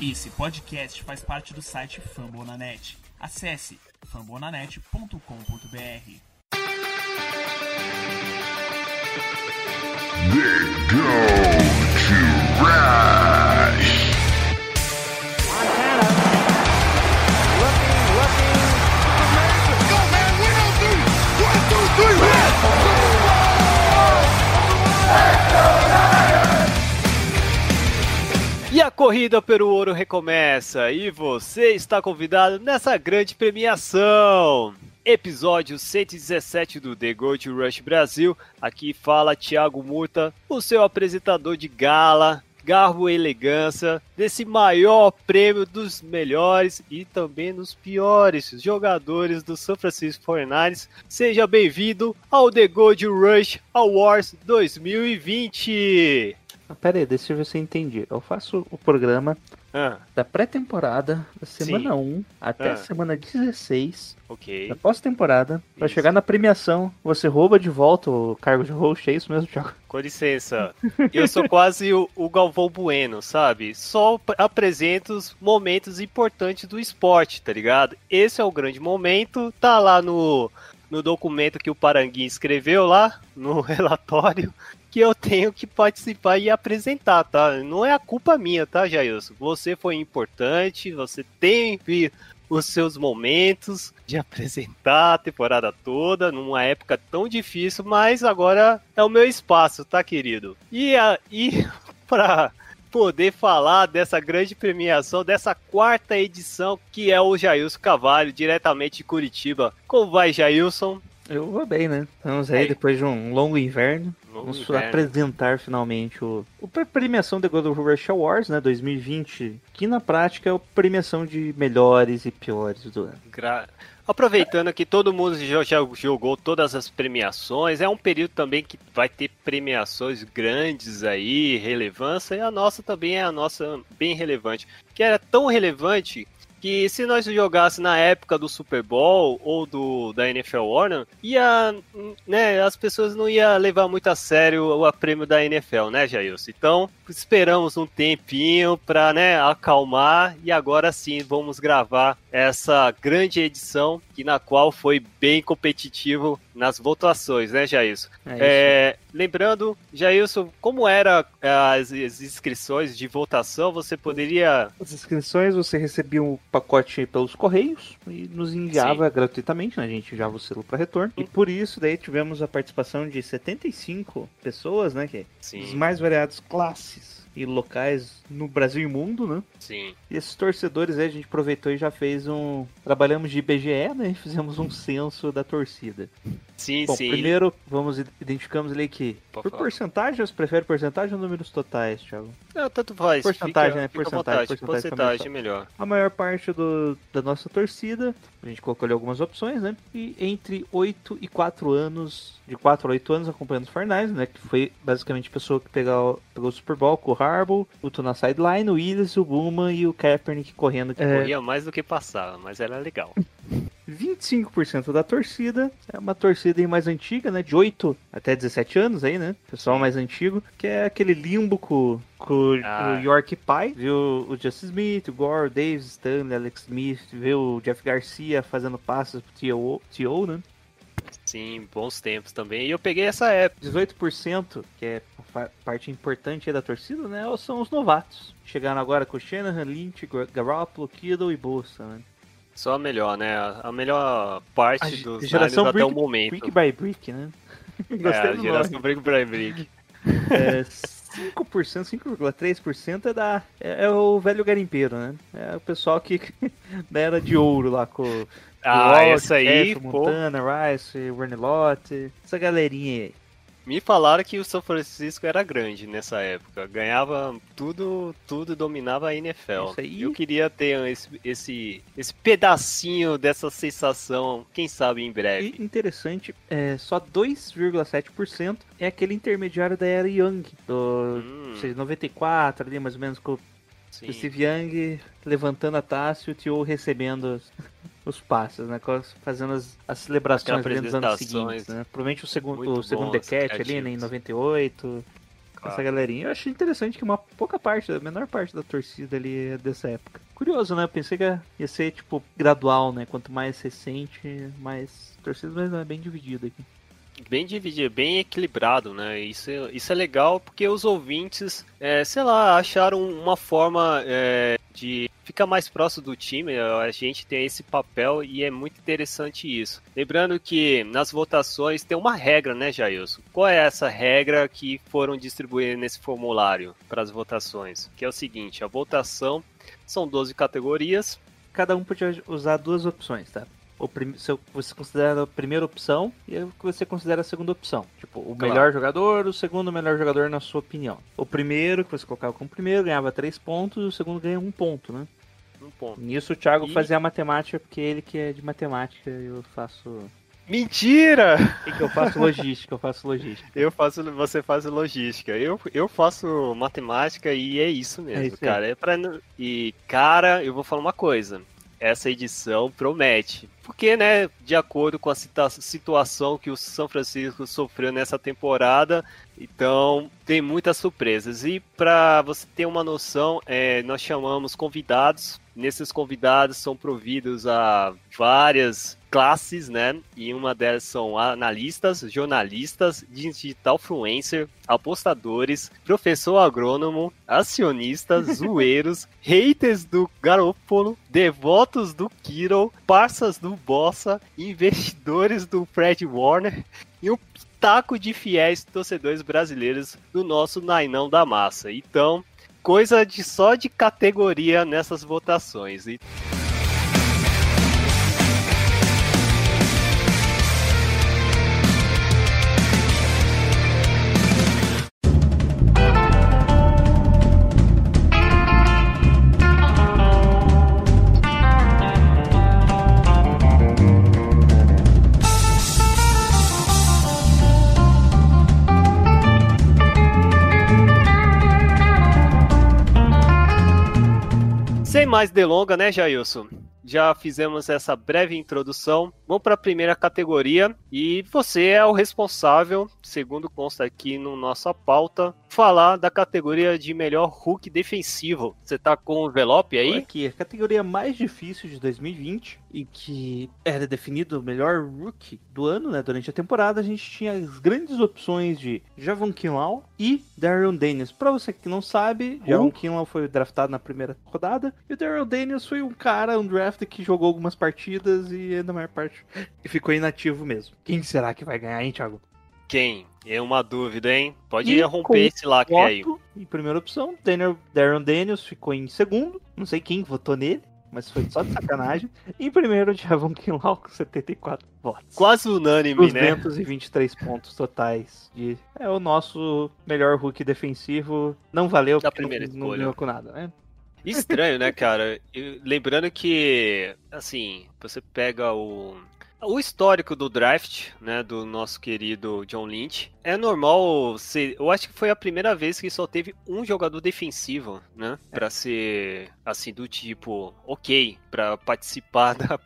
Esse podcast faz parte do site Fambonanet. Acesse fambonanet.com.br. They go to Rush. Corrida pelo ouro recomeça e você está convidado nessa grande premiação. Episódio 117 do The Gold Rush Brasil. Aqui fala Thiago Murta, o seu apresentador de gala, garbo e elegância desse maior prêmio dos melhores e também dos piores jogadores do São Francisco 49ers. Seja bem-vindo ao The Gold Rush Awards 2020. Ah, Pera aí, deixa eu ver se eu entendi. Eu faço o programa Ah, da pré-temporada, da semana Sim. 1 até Ah. a semana 16 ok. da pós-temporada. Pra chegar na premiação, você rouba de volta o cargo de host, é isso mesmo, Thiago? Com licença, eu sou quase o, o Galvão Bueno, sabe? Só ap- apresento os momentos importantes do esporte, tá ligado? Esse é o grande momento, tá lá no, no documento que o Paranguim escreveu lá, no relatório, que eu tenho que participar e apresentar, tá? Não é a culpa minha, tá, Jailson? Você foi importante, você teve os seus momentos de apresentar a temporada toda numa época tão difícil, mas agora é o meu espaço, tá, querido? E, a, e para poder falar dessa grande premiação, dessa quarta edição, que é o Jailson Cavalho, diretamente de Curitiba. Como vai, Jailson? Eu vou bem, né? Estamos aí Aí. depois de um longo inverno. Longo Vamos inverno. apresentar finalmente o, o pre- premiação da Golden Rush Awards, né, 2020, que na prática é a premiação de melhores e piores do ano. Gra- Aproveitando que todo mundo já, já jogou todas as premiações, é um período também que vai ter premiações grandes aí, relevância, e a nossa também é a nossa bem relevante. Que era tão relevante que se nós jogasse na época do Super Bowl ou do da NFL Warner, ia, né, as pessoas não iam levar muito a sério o prêmio da NFL, né, Jailson? Então, esperamos um tempinho para, né, acalmar e agora sim vamos gravar essa grande edição que na qual foi bem competitivo nas votações, né, Jailson? É isso. É, lembrando, Jailson, como era as, as inscrições de votação, você poderia As inscrições você recebia um pacote pelos correios e nos enviava gratuitamente, né? A gente enviava o selo para retorno. E por isso daí tivemos a participação de 75 pessoas, né? Que Sim. dos mais variadas classes e locais no Brasil e mundo, né? Sim. E esses torcedores aí a gente aproveitou e já fez um. Trabalhamos de IBGE, né? E fizemos um censo da torcida. Sim, Bom, sim. primeiro vamos identificamos ali que Pode por falar. porcentagem, você prefere porcentagem ou números totais, Thiago? Não, tanto faz. Porcentagem, fica, né? fica Porcentagem, porcentagem Porcentagem, é melhor. A maior parte do, da nossa torcida, a gente colocou ali algumas opções, né? E entre 8 e 4 anos, de 4 a 8 anos acompanhando os Fornais, né? Que foi basicamente a pessoa que pegou, pegou o Super Bowl com o Harbaugh, o Tu na sideline, o Willis, o Buma e o Kaepernick correndo. É, Corria mais do que passava, mas era legal. 25% da torcida é uma torcida aí mais antiga, né? De 8 até 17 anos aí, né? Pessoal mais antigo, que é aquele limbo com, com Ah. o York Pie. Viu o Justin Smith, o Gore, o Davis, Stanley, Alex Smith, viu o Jeff Garcia fazendo passes pro T.O., T.O., né? Sim, bons tempos também. E eu peguei essa época. 18%, que é parte importante da torcida, né? São os novatos. Chegaram agora com Shanahan, Lynch, Gar- Garoppolo, Kittle e Bolsa, né? Só a melhor, né? A a melhor parte A dos geração Niners até o brick- momento. Brick by brick, né? é, Gostei a do geração. Brick by Brick. É, 5%, 5,3% é da é, é o velho garimpeiro, né? É o pessoal que da era de ouro lá com Ah, Walt, essa aí, pô. Montana, Rice, Ronnie Lott, essa galerinha aí. Me falaram que o São Francisco era grande nessa época. Ganhava tudo, tudo dominava a NFL. Eu queria ter esse, esse, esse pedacinho dessa sensação, quem sabe em breve. E interessante, é, só 2,7% é aquele intermediário da era Young, do Hum, seja, 94 ali mais ou menos com sim. o Steve Young levantando a taça e o Tio recebendo os, os passes, né? Fazendo as, as celebrações ali nos anos seguintes, né? Provavelmente o segundo, Muito o segundo bons, decade ali, né, em criativos. 98. Claro. essa galerinha. Eu achei interessante que uma pouca parte, a menor parte da torcida ali é dessa época. Curioso, né? Eu pensei que ia ser, tipo, gradual, né? Quanto mais recente, mais torcida, mas não, é bem dividido aqui. Bem dividido, bem equilibrado, né? Isso, é- isso é legal porque os ouvintes, é, sei lá, acharam uma forma é, de ficar mais próximo do time. A gente tem esse papel e é muito interessante isso. Lembrando que nas votações tem uma regra, né, Jailson? Qual é essa regra que foram distribuídas nesse formulário para as votações? Que é o seguinte: a votação são 12 categorias. Cada um podia usar duas opções, tá? O prim... se você considera a primeira opção e o que você considera a segunda opção. Tipo, o Claro. melhor jogador, o segundo melhor jogador na sua opinião. O primeiro, que você colocava como primeiro, ganhava três pontos, o segundo ganha um ponto, né? Um ponto. Nisso o Thiago E- fazia a matemática, porque ele que é de matemática, eu faço. Mentira! O que eu faço logística, eu faço logística. Eu faço, você faz logística. Eu, eu faço matemática e é isso mesmo, É isso cara. É pra, e, cara, eu vou falar uma coisa. Essa edição promete. Porque, né, de acordo com a situação que o São Francisco sofreu nessa temporada, então tem muitas surpresas. E para você ter uma noção, é, nós chamamos convidados. Nesses convidados são providos a várias classes, né? E uma delas são analistas, jornalistas, digital influencer, apostadores, professor agrônomo, acionistas, zoeiros, haters do Garópolo, devotos do Kiro, parças do Bossa, investidores do Fred Warner e um taco de fiéis torcedores brasileiros do nosso Nainão da Massa. Então, coisa de só de categoria nessas votações. E mais delonga, né, Jailson? Já fizemos essa breve introdução. Vamos para a primeira categoria e você é o responsável, segundo consta aqui no nossa pauta, falar da categoria de melhor Hulk defensivo. Você tá com o envelope aí? Aqui, a categoria mais difícil de 2020, e que era definido o melhor rookie do ano, né? Durante a temporada, a gente tinha as grandes opções de Javon Kinlaw e Darren Daniels. Pra você que não sabe, Javon Kinlaw foi draftado na primeira rodada, e o Darren Daniels foi um cara, um draft que jogou algumas partidas e na maior parte ficou inativo mesmo. Quem será que vai ganhar, hein, Thiago? Quem? É uma dúvida, hein? Pode E romper esse lacre aí. Voto em primeira opção, Daniel, Darren Daniels ficou em segundo, não sei quem votou nele, mas foi só de sacanagem. E em primeiro, Javon Kinlaw com 74 votos. Quase unânime, né? 223 pontos totais. De... É o nosso melhor Hulk defensivo. Não valeu, Da primeira não, não escolha. ganhou com nada, né? Estranho, né, cara? Lembrando que, assim, você pega o. O histórico do draft, né, do nosso querido John Lynch, é normal ser. Eu acho que foi a primeira vez que só teve um jogador defensivo, né, Pra ser assim do tipo, ok, pra participar da,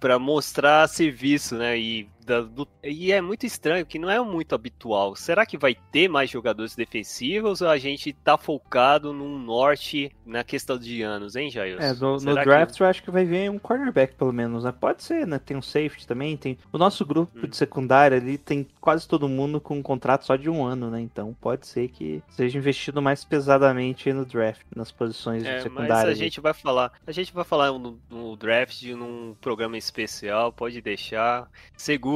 Pra mostrar serviço, né, e da- do- e é muito estranho que não é muito habitual. Será que vai ter mais jogadores defensivos ou a gente tá focado num norte na questão de anos, hein, Jair? É, no, no Será que- draft eu acho que vai vir um cornerback pelo menos, né? Pode ser, né? Tem um safety também, tem... O nosso grupo Hum. de secundária ali tem quase todo mundo com um contrato só de um ano, né? Então pode ser que seja investido mais pesadamente no draft, nas posições de É, secundária. mas a gente vai falar, a gente vai falar no, no draft num programa especial, pode deixar.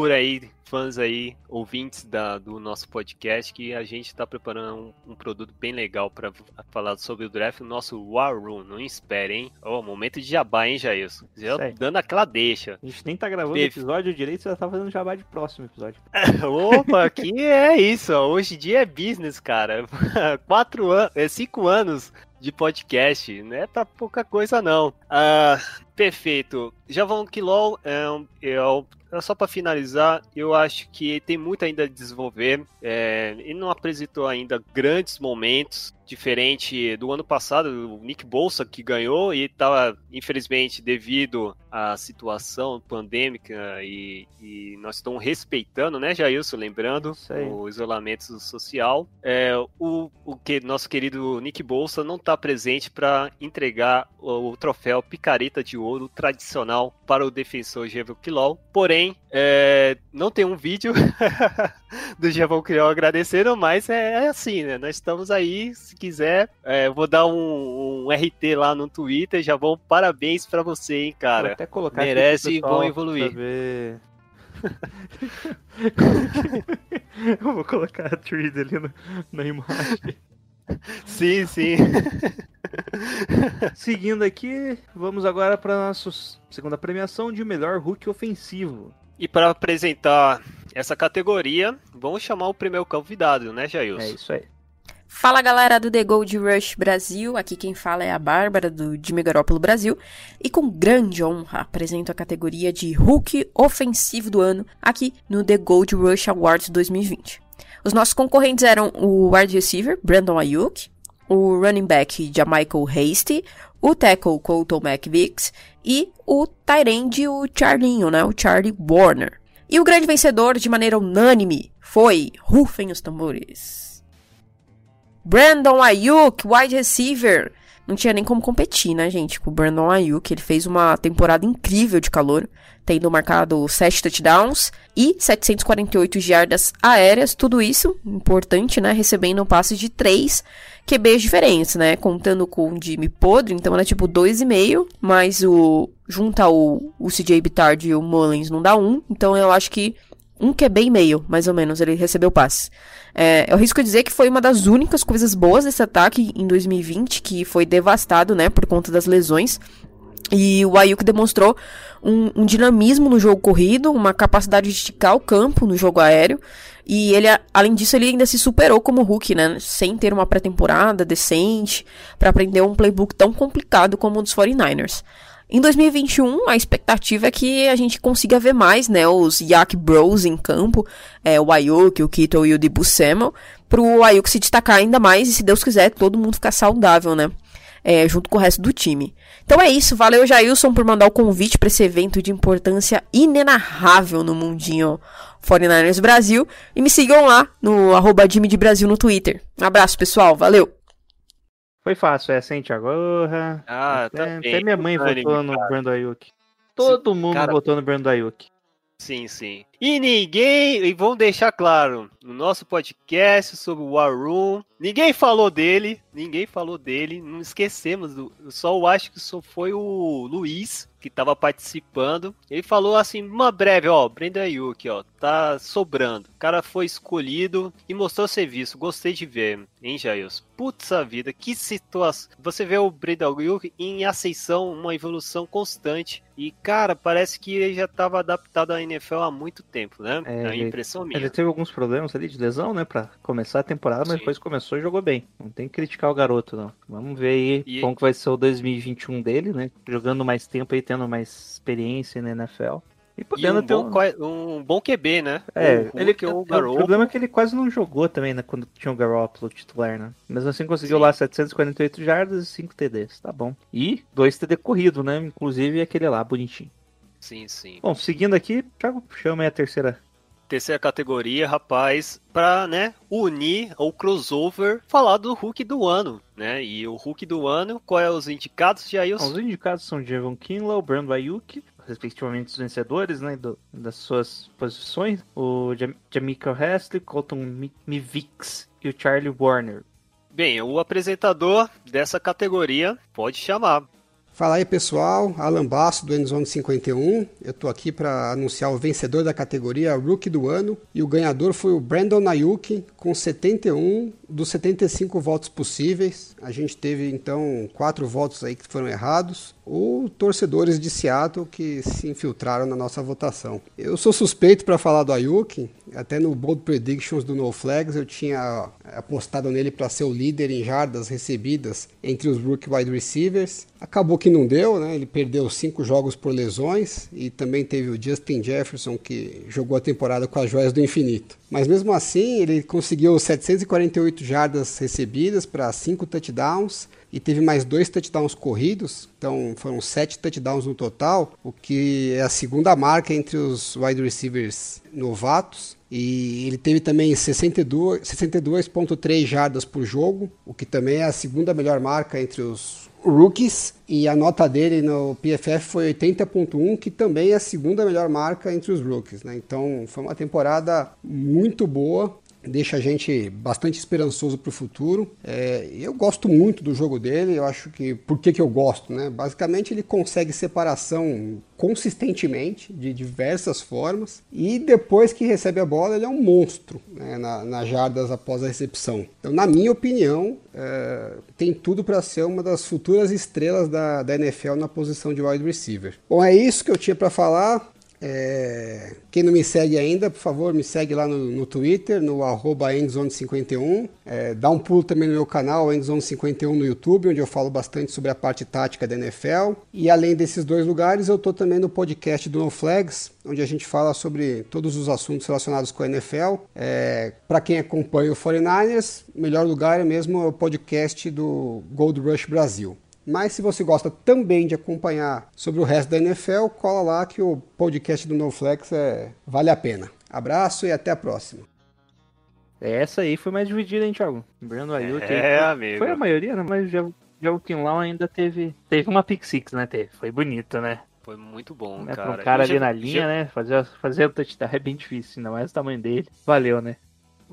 Segura aí, fãs aí, ouvintes da, do nosso podcast, que a gente tá preparando um, um produto bem legal para falar sobre o draft no nosso War Room. Não espere, hein? Ó, momento de jabá, hein, Jailson? Já aí. dando aquela deixa. A gente nem tá gravando o Teve. episódio direito, você já tá fazendo jabá de próximo episódio. Opa, aqui é isso, ó. Hoje em dia é business, cara. Quatro anos, é cinco anos de podcast, não é pra pouca coisa não. Ah, perfeito. Javon Kilol é, um, é um só para finalizar, eu acho que tem muito ainda a desenvolver. É, ele não apresentou ainda grandes momentos, diferente do ano passado, o Nick Bolsa que ganhou e estava, infelizmente, devido à situação pandêmica e, e nós estamos respeitando, né, Jailson, lembrando o isolamento social. É, o, o que nosso querido Nick Bolsa não está presente para entregar o, o, troféu Picareta de Ouro tradicional para o defensor Jevo Quilol. Porém, é, não tem um vídeo do Javão Criol agradecendo, mas é, é, assim, né? Nós estamos aí, se quiser, é, vou dar um, um, RT lá no Twitter, Javão, parabéns para você, hein, cara. Vou até colocar Merece e vão evoluir. Eu vou colocar a Trees ali na, na imagem. Sim, sim. Seguindo aqui, vamos agora para a nossa segunda premiação de melhor Hulk ofensivo. E para apresentar essa categoria, vamos chamar o primeiro convidado, né, Jailson? É isso aí. Fala galera do The Gold Rush Brasil, aqui quem fala é a Bárbara do de Megarópolo Brasil e com grande honra apresento a categoria de Hulk Ofensivo do Ano aqui no The Gold Rush Awards 2020. Os nossos concorrentes eram o wide receiver Brandon Ayuk, o running back Jamichael Hasty, o tackle Colton McVix e o tight o Charlinho, né, o Charlie Warner. E o grande vencedor, de maneira unânime, foi, rufem os tambores, Brandon Ayuk, wide receiver. Não tinha nem como competir, né, gente, com o Brandon Ayuk. Ele fez uma temporada incrível de calor, tendo marcado 7 touchdowns e 748 jardas aéreas. Tudo isso, importante, né, recebendo passes de 3 QBs diferentes, né, contando com o Jimmy Podre, então era tipo 2,5, mas o junta o, o CJ Bittard e o Mullins não dá 1, então eu acho que um QB e meio, mais ou menos, ele recebeu passe. É, eu risco dizer que foi uma das únicas coisas boas desse ataque em 2020, que foi devastado, né, por conta das lesões. E o Ayuk demonstrou um, um, dinamismo no jogo corrido, uma capacidade de esticar o campo no jogo aéreo. E ele, além disso, ele ainda se superou como Hulk, né? Sem ter uma pré-temporada decente, para aprender um playbook tão complicado como o dos 49ers. Em 2021, a expectativa é que a gente consiga ver mais, né, os Yak Bros em campo, é, o Ayuk, o Kittle e o Debu Samuel, pro Ayuk se destacar ainda mais e, se Deus quiser, todo mundo ficar saudável, né, é, junto com o resto do time. Então é isso, valeu Jailson por mandar o convite para esse evento de importância inenarrável no mundinho 49ers Brasil, e me sigam lá no arroba de Brasil no Twitter. Um abraço, pessoal, valeu! Foi fácil, é sem Thiago. Ah, até, tá até minha mãe votou no Brando Ayuk. Todo mundo cara... votou no Brando Ayuk. Sim, sim. E ninguém, e vamos deixar claro, no nosso podcast sobre o War Room, ninguém falou dele, ninguém falou dele, não esquecemos, só eu acho que só foi o Luiz que estava participando. Ele falou assim, uma breve, ó, Brenda Yuki, ó, tá sobrando. O cara foi escolhido e mostrou serviço. Gostei de ver, hein, Jails? Putz a vida, que situação. Você vê o Brenda Yuki em ascensão, uma evolução constante. E, cara, parece que ele já estava adaptado à NFL há muito tempo, né? É, a impressão minha. Ele teve alguns problemas ali de lesão, né, pra começar a temporada, mas Sim. depois começou e jogou bem. Não tem que criticar o garoto, não. Vamos ver aí e... como que vai ser o 2021 dele, né? Jogando mais tempo aí, tendo mais experiência na NFL. E podendo e um, ter bom, um... um bom QB, né? É, o ele, que o, o problema é que ele quase não jogou também, né? Quando tinha o Garoppolo titular, né? Mas assim conseguiu Sim. lá 748 jardas e 5 TDs, tá bom. E 2 TD corrido, né? Inclusive aquele lá, bonitinho. Sim, sim. Bom, seguindo aqui, Thiago, chama aí a terceira. Terceira categoria, rapaz, pra, né, unir o crossover, falar do Hulk do ano, né? E o Hulk do ano, qual é os indicados, Jailson? Os indicados são Javon Kinlaw, Brandon Ayuk, respectivamente os vencedores, né, do, das suas posições, o Jam Jamaica Hasley, Colton Mivix e o Charlie Warner. Bem, o apresentador dessa categoria pode chamar. Fala aí pessoal, Alan Basso do Endzone 51. Eu tô aqui para anunciar o vencedor da categoria Rookie do ano e o ganhador foi o Brandon Ayuk com 71 dos 75 votos possíveis. A gente teve então quatro votos aí que foram errados ou torcedores de Seattle que se infiltraram na nossa votação. Eu sou suspeito para falar do Ayuk. Até no Bold Predictions do No Flags eu tinha apostado nele para ser o líder em jardas recebidas entre os rookie wide receivers. Acabou que não deu, né? Ele perdeu cinco jogos por lesões e também teve o Justin Jefferson que jogou a temporada com as joias do infinito. Mas mesmo assim, ele conseguiu 748 jardas recebidas para cinco touchdowns e teve mais dois touchdowns corridos, então foram sete touchdowns no total, o que é a segunda marca entre os wide receivers novatos. E ele teve também 62,3 62 jardas por jogo, o que também é a segunda melhor marca entre os rookies. E a nota dele no PFF foi 80.1, que também é a segunda melhor marca entre os rookies. Né? Então foi uma temporada muito boa deixa a gente bastante esperançoso para o futuro. É, eu gosto muito do jogo dele, eu acho que. Por que, que eu gosto? Né? Basicamente, ele consegue separação consistentemente, de diversas formas, e depois que recebe a bola, ele é um monstro né, na, nas jardas após a recepção. Então, na minha opinião, é, tem tudo para ser uma das futuras estrelas da, da NFL na posição de wide receiver. Bom, é isso que eu tinha para falar. É, quem não me segue ainda, por favor, me segue lá no, no Twitter, no arroba endzone51. É, dá um pulo também no meu canal, endzone51 no YouTube, onde eu falo bastante sobre a parte tática da NFL. E além desses dois lugares, eu estou também no podcast do No Flags, onde a gente fala sobre todos os assuntos relacionados com a NFL. É, Para quem acompanha o 49ers, o melhor lugar é mesmo o podcast do Gold Rush Brasil. Mas se você gosta também de acompanhar sobre o resto da NFL, cola lá que o podcast do NoFlex é, vale a pena. Abraço e até a próxima. Essa aí foi mais dividida, hein, Thiago? Brandon Ayuk. É, foi, amigo. Foi a maioria, né? Mas já, já o Kim Law ainda teve. Teve uma pick six, né? Teve. Foi bonito, né? Foi muito bom, né? cara. Um cara E ali já- na linha, já- né? Fazer, fazer o touchdown é bem difícil, ainda mais o tamanho dele. Valeu, né?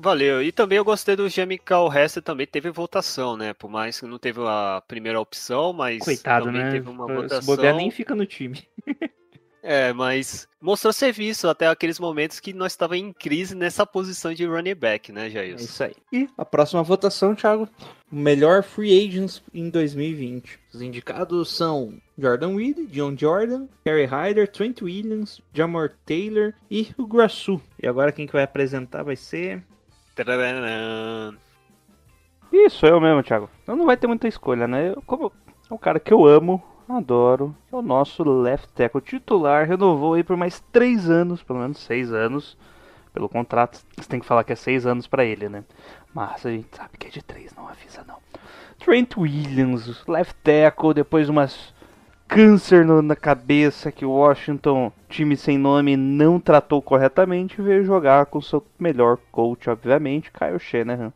Valeu. E também eu gostei do Jamical Hester, também teve votação, né? Por mais que não teve a primeira opção, mas Coitado, também né? teve uma Se votação. bobear nem fica no time. É, mas mostrou serviço até aqueles momentos que nós estávamos em crise nessa posição de running back, né, É Jair? isso aí. E a próxima votação, Thiago. Melhor free agents em 2020. Os indicados são Jordan Reed, John Jordan, Kerry Hyder, Trent Williams, Jamor Taylor e o Grassu. E agora quem que vai apresentar vai ser. Isso, eu mesmo, Thiago. Então não vai ter muita escolha, né? Eu, como é um cara que eu amo, adoro, é o nosso left tackle titular. Renovou aí por mais três anos, pelo menos seis anos. Pelo contrato, você tem que falar que é seis anos pra ele, né? Mas a gente sabe que é de três, não avisa não. Trent Williams, left tackle, depois de umas câncer no- na cabeça que o Washington, time sem nome, não tratou corretamente, veio jogar com seu melhor coach, obviamente, Kyle Shanahan.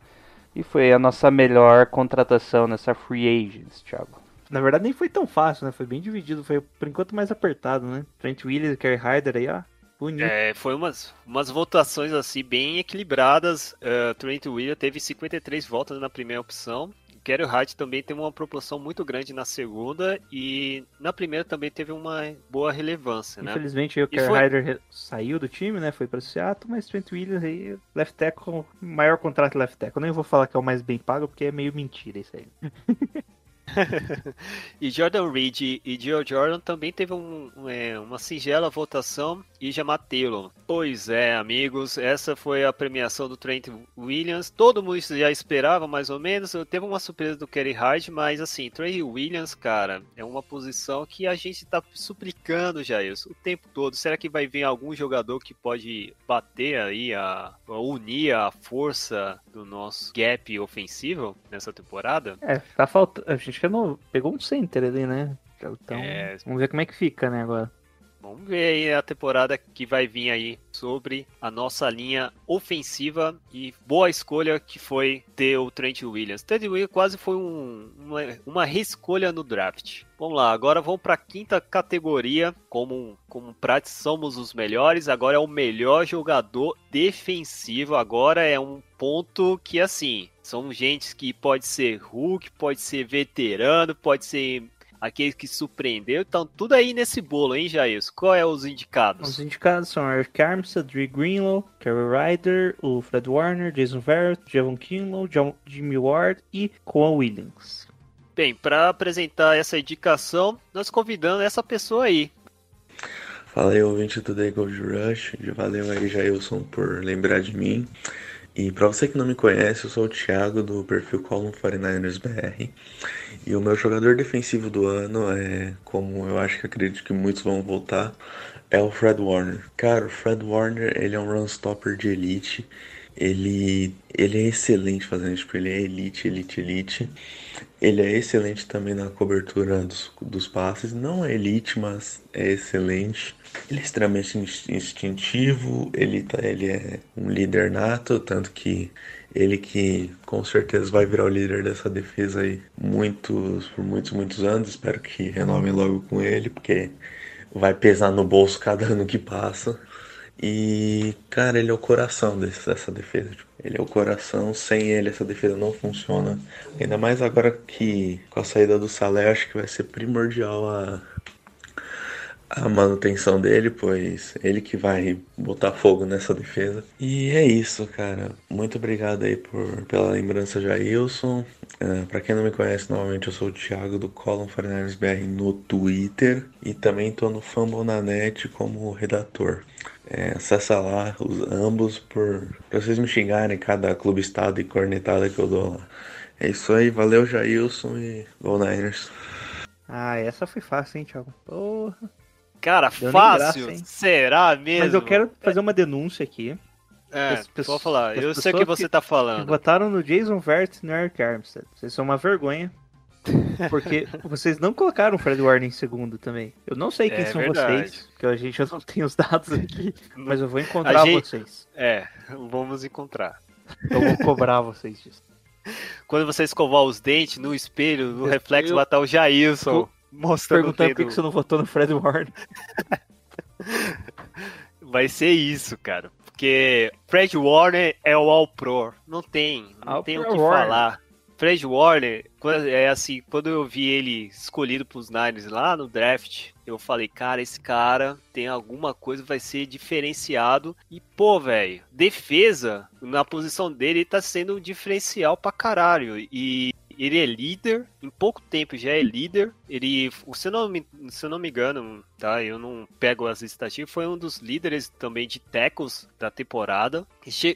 E foi a nossa melhor contratação nessa free agents, Thiago. Na verdade nem foi tão fácil, né? Foi bem dividido, foi por enquanto mais apertado, né? Trent Williams e Kerry Hyder aí, ó. Bonito. É, foi umas, umas votações assim bem equilibradas. Uh, Trent Williams teve 53 votos na primeira opção. Kerry Hyde também teve uma proporção muito grande na segunda e na primeira também teve uma boa relevância, né? Infelizmente o Kerry foi- saiu do time, né? Foi para Seattle, mas Trent Williams aí, left tackle, maior contrato left tackle. Eu nem vou falar que é o mais bem pago, porque é meio mentira isso aí. E Jordan Reed e Joe Jordan também teve um- é, uma singela votação e Jamat Taylor. Pois é, amigos, essa foi a premiação do Trent Williams. Todo mundo já esperava, mais ou menos. Teve uma surpresa do Kerry Hyde, mas assim, Trent Williams, cara, é uma posição que a gente tá suplicando, Jair, o tempo todo. Será que vai vir algum jogador que pode bater aí, a, a unir a força do nosso gap ofensivo nessa temporada? É, tá faltando. A gente renov... pegou um center ali, né? Então, É. vamos ver como é que fica, né, agora. Vamos ver aí a temporada que vai vir aí sobre a nossa linha ofensiva e boa escolha que foi ter o Trent Williams. Trent Williams quase foi um- uma, uma reescolha no draft. Vamos lá, agora vamos para a quinta categoria. Como, como somos os melhores, agora é o melhor jogador defensivo. Agora é um ponto que assim, são gente que pode ser Hulk, pode ser veterano, pode ser aquele que surpreendeu. Então, tudo aí nesse bolo, hein, Jair? Qual é os indicados? Os indicados são Eric Armstead, Dre Greenlow, Kerry Ryder, o Fred Warner, Jason Verrett, Javon Kinlow, John- Jimmy Ward e Coan Williams. Bem, para apresentar essa indicação, nós convidamos essa pessoa aí. Fala aí, ouvinte do The Gold Rush. Valeu aí, Jailson, por lembrar de mim. E pra você que não me conhece, eu sou o Thiago do perfil Column 49ers BR. E o meu jogador defensivo do ano é, como eu acho que acredito que muitos vão voltar, é o Fred Warner. Cara, o Fred Warner, ele é um run stopper de elite. Ele, ele é excelente fazendo isso, ele é elite, elite, elite. Ele é excelente também na cobertura dos, dos passes. Não é elite, mas é excelente. Ele é extremamente instintivo, ele, tá, ele é um líder nato, tanto que ele que com certeza vai virar o líder dessa defesa aí muitos, por muitos, muitos anos. Espero que renovem logo com ele, porque vai pesar no bolso cada ano que passa. E, cara, ele é o coração desse, dessa defesa. Tipo, ele é o coração, sem ele essa defesa não funciona. Ainda mais agora que com a saída do Salé, acho que vai ser primordial a, a manutenção dele, pois ele que vai botar fogo nessa defesa. E é isso, cara. Muito obrigado aí por, pela lembrança, Jailson. Uh, para quem não me conhece, novamente eu sou o Thiago do Column 49 BR no Twitter e também tô no Fambonanet como redator. É, acessa lá os ambos por pra vocês me xingarem cada clube estado e cornetada que eu dou lá. É isso aí, valeu Jailson e Go Niners. Ah, essa foi fácil, hein, Thiago? Porra. Cara, Deu fácil? graça? Será mesmo? Mas eu quero fazer uma denúncia aqui. É, as pessoas- vou falar. Eu sei o que você que- tá Que falando. votaram no Jason Vert e no Eric Armstead. Vocês são uma vergonha. Porque vocês não colocaram o Fred Warner em segundo também. Eu não sei quem É são verdade. vocês, porque a gente não tem os dados aqui, mas eu vou encontrar gente- vocês. É, vamos encontrar. Eu vou cobrar vocês disso. Quando você escovar os dentes no espelho, no Eu- reflexo, estar o Jailson mostrando o Perguntando por que dedo. você não votou no Fred Warner. Vai ser isso, cara. Porque Fred Warner é o All Pro. Não tem, não All tem o Pro que Warner. falar. Fred Warner, quando- é assim, quando eu vi ele escolhido pros Niners lá no draft, eu falei, cara, esse cara tem alguma coisa, vai ser diferenciado. E, pô, velho, defesa, na posição dele, ele tá sendo um diferencial pra caralho. E ele é líder, em pouco tempo já é líder. Ele, se eu não me, se eu não me engano, tá? Eu não pego as estatísticas, foi um dos líderes também de tackles da temporada.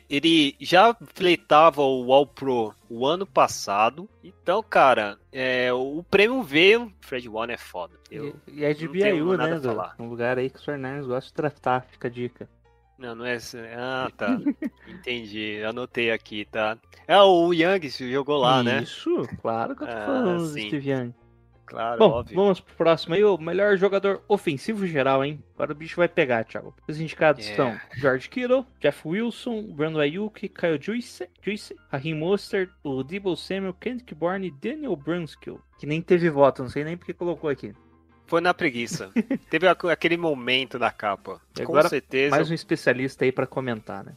Ele já fletava o All Pro o ano passado. Então, cara, é, o prêmio veio. Fred Warner é foda. Eu, E, e é de BYU, né? Do, um lugar aí que os Fernandes gostam de draftar, fica a dica. Não, não é. esse- Ah, tá. Entendi. Anotei aqui, tá? É o Young jogou lá, né? Isso, claro que eu tô Ah, falando do sim. Steve Young. Claro, Bom, óbvio. vamos pro próximo aí, o melhor jogador ofensivo geral, hein? Agora o bicho vai pegar, Thiago. Os indicados É. são George Kittle, Jeff Wilson, Brandon Ayuk, Kyle Juice, Juice Raheem Mostert, o Debo Samuel, Kendrick Bourne e Daniel Brunskill, que nem teve voto, não sei nem porque colocou aqui. Foi na preguiça. Teve aqu- aquele momento da capa. E Com agora, certeza. Mais um especialista aí pra comentar, né?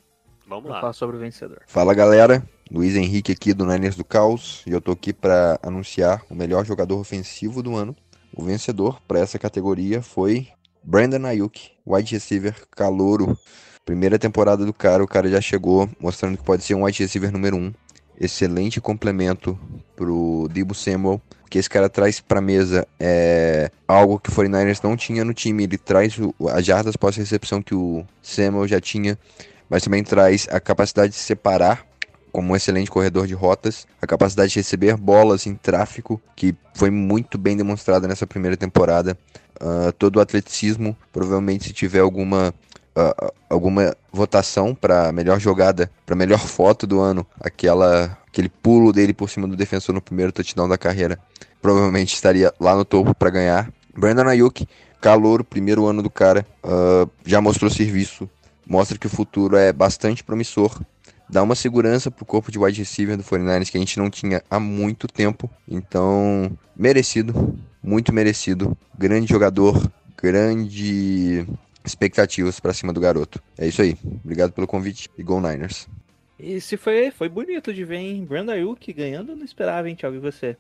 Vamos Pra lá. falar sobre o vencedor. Fala galera, Luiz Henrique aqui do Niners do Caos e eu tô aqui para anunciar o melhor jogador ofensivo do ano. O vencedor para essa categoria foi Brandon Ayuk, wide receiver calouro. Primeira temporada do cara, o cara já chegou mostrando que pode ser um wide receiver número um. Excelente complemento pro Debo Samuel. Que esse cara traz pra mesa é algo que o 49ers não tinha no time. Ele traz o- as jardas pós-recepção que o Samuel já tinha mas também traz a capacidade de separar como um excelente corredor de rotas, a capacidade de receber bolas em tráfico, que foi muito bem demonstrada nessa primeira temporada. Ah, todo o atleticismo, provavelmente se tiver alguma ah, alguma votação para melhor jogada, para melhor foto do ano, aquela aquele pulo dele por cima do defensor no primeiro touchdown da carreira, provavelmente estaria lá no topo para ganhar. Brandon Ayuk, calor, primeiro ano do cara, ah, já mostrou serviço, mostra que o futuro é bastante promissor. Dá uma segurança pro corpo de wide receiver do 49ers que a gente não tinha há muito tempo. Então, merecido, muito merecido. Grande jogador, grande expectativas pra cima do garoto. É isso aí. Obrigado pelo convite e Go Niners. Esse foi, foi bonito de ver, hein? Brandon Ayuk ganhando, eu não esperava, hein, Thiago? E você?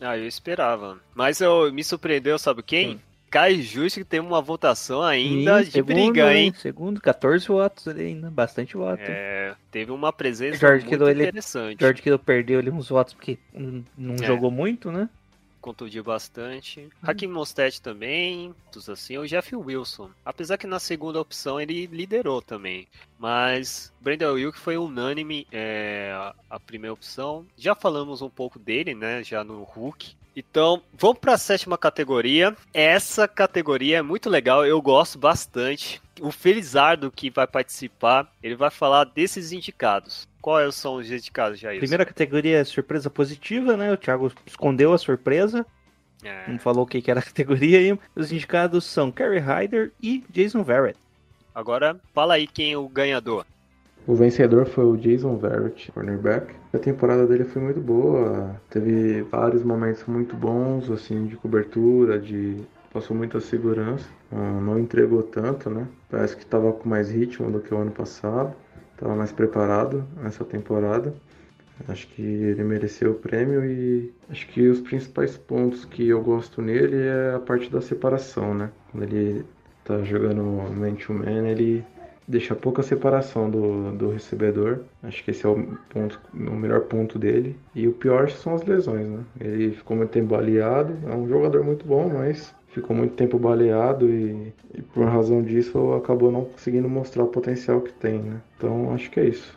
Ah, eu esperava. Mas eu, me surpreendeu, sabe quem? Kai Justo que tem uma votação ainda Ih, de segundo, briga, hein? Segundo, 14 votos ali ainda, bastante voto. É, teve uma presença George muito Kittle, ele- interessante. George Kittle perdeu ali uns votos porque não É. jogou muito, né? Contundiu bastante. Hakim Mostert também, tudo assim. O Jeff Wilson. Apesar que na segunda opção ele liderou também. Mas Brandon Wilk foi unânime é, a, a primeira opção. Já falamos um pouco dele, né? Já no Hulk. Então, vamos para a sétima categoria. Essa categoria é muito legal, eu gosto bastante. O Felizardo que vai participar, ele vai falar desses indicados. Quais são os indicados, Jair? Primeira categoria é surpresa positiva, né? O Thiago escondeu a surpresa. É, Não falou o que era a categoria aí. Os indicados são Kerry Hyder e Jason Verrett. agora, fala aí quem é o ganhador. O vencedor foi o Jason Verrett, cornerback. A temporada dele foi muito boa, teve vários momentos muito bons, assim, de cobertura, de passou muita segurança, Ah, não entregou tanto, né? Parece que estava com mais ritmo do que o ano passado, estava mais preparado nessa temporada. Acho que ele mereceu o prêmio e acho que os principais pontos que eu gosto nele é a parte da separação, né? Quando ele tá jogando man-to-man, ele deixa pouca separação do, do recebedor. Acho que esse é o ponto, o melhor ponto dele. E o pior são as lesões, né? Ele ficou muito tempo baleado. É um jogador muito bom, mas ficou muito tempo baleado e, e por razão disso acabou não conseguindo mostrar o potencial que tem, né? Então acho que é isso.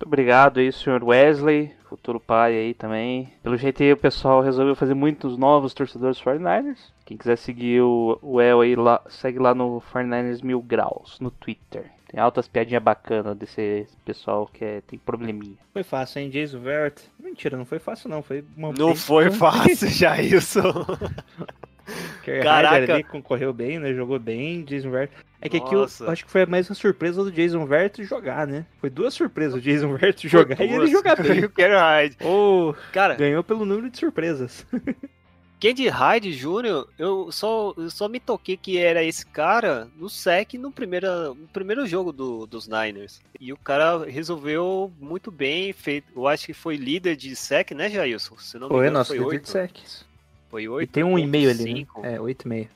Muito obrigado aí, senhor Wesley, futuro pai aí também. Pelo jeito aí o pessoal resolveu fazer muitos novos torcedores 49ers. Quem quiser seguir o, o El aí, lá, segue lá no 49ers Mil Graus, no Twitter. Tem altas piadinhas bacanas desse pessoal que é, tem probleminha. Foi fácil, hein, Jason Verrett? Mentira, não foi fácil não, foi uma Não foi fácil, Jailson. Caraca. Ali concorreu bem, né? Jogou bem, Jason Verrett. É que aqui eu Nossa. acho que foi mais uma surpresa do Jason Verrett jogar, né? Foi duas surpresas o Jason Verrett jogar e ele jogar bem. Ou Cara, ganhou pelo número de surpresas. Candy Hyde Jr., eu só, eu só me toquei que era esse cara no SEC no primeiro, no primeiro jogo do- dos Niners. E o cara resolveu muito bem, feito, eu acho que foi líder de SEC, né, Jailson? Se não me Foi, nosso foi líder 8. de secs. Foi E 8. tem um e-mail ali, né? É, 8,5.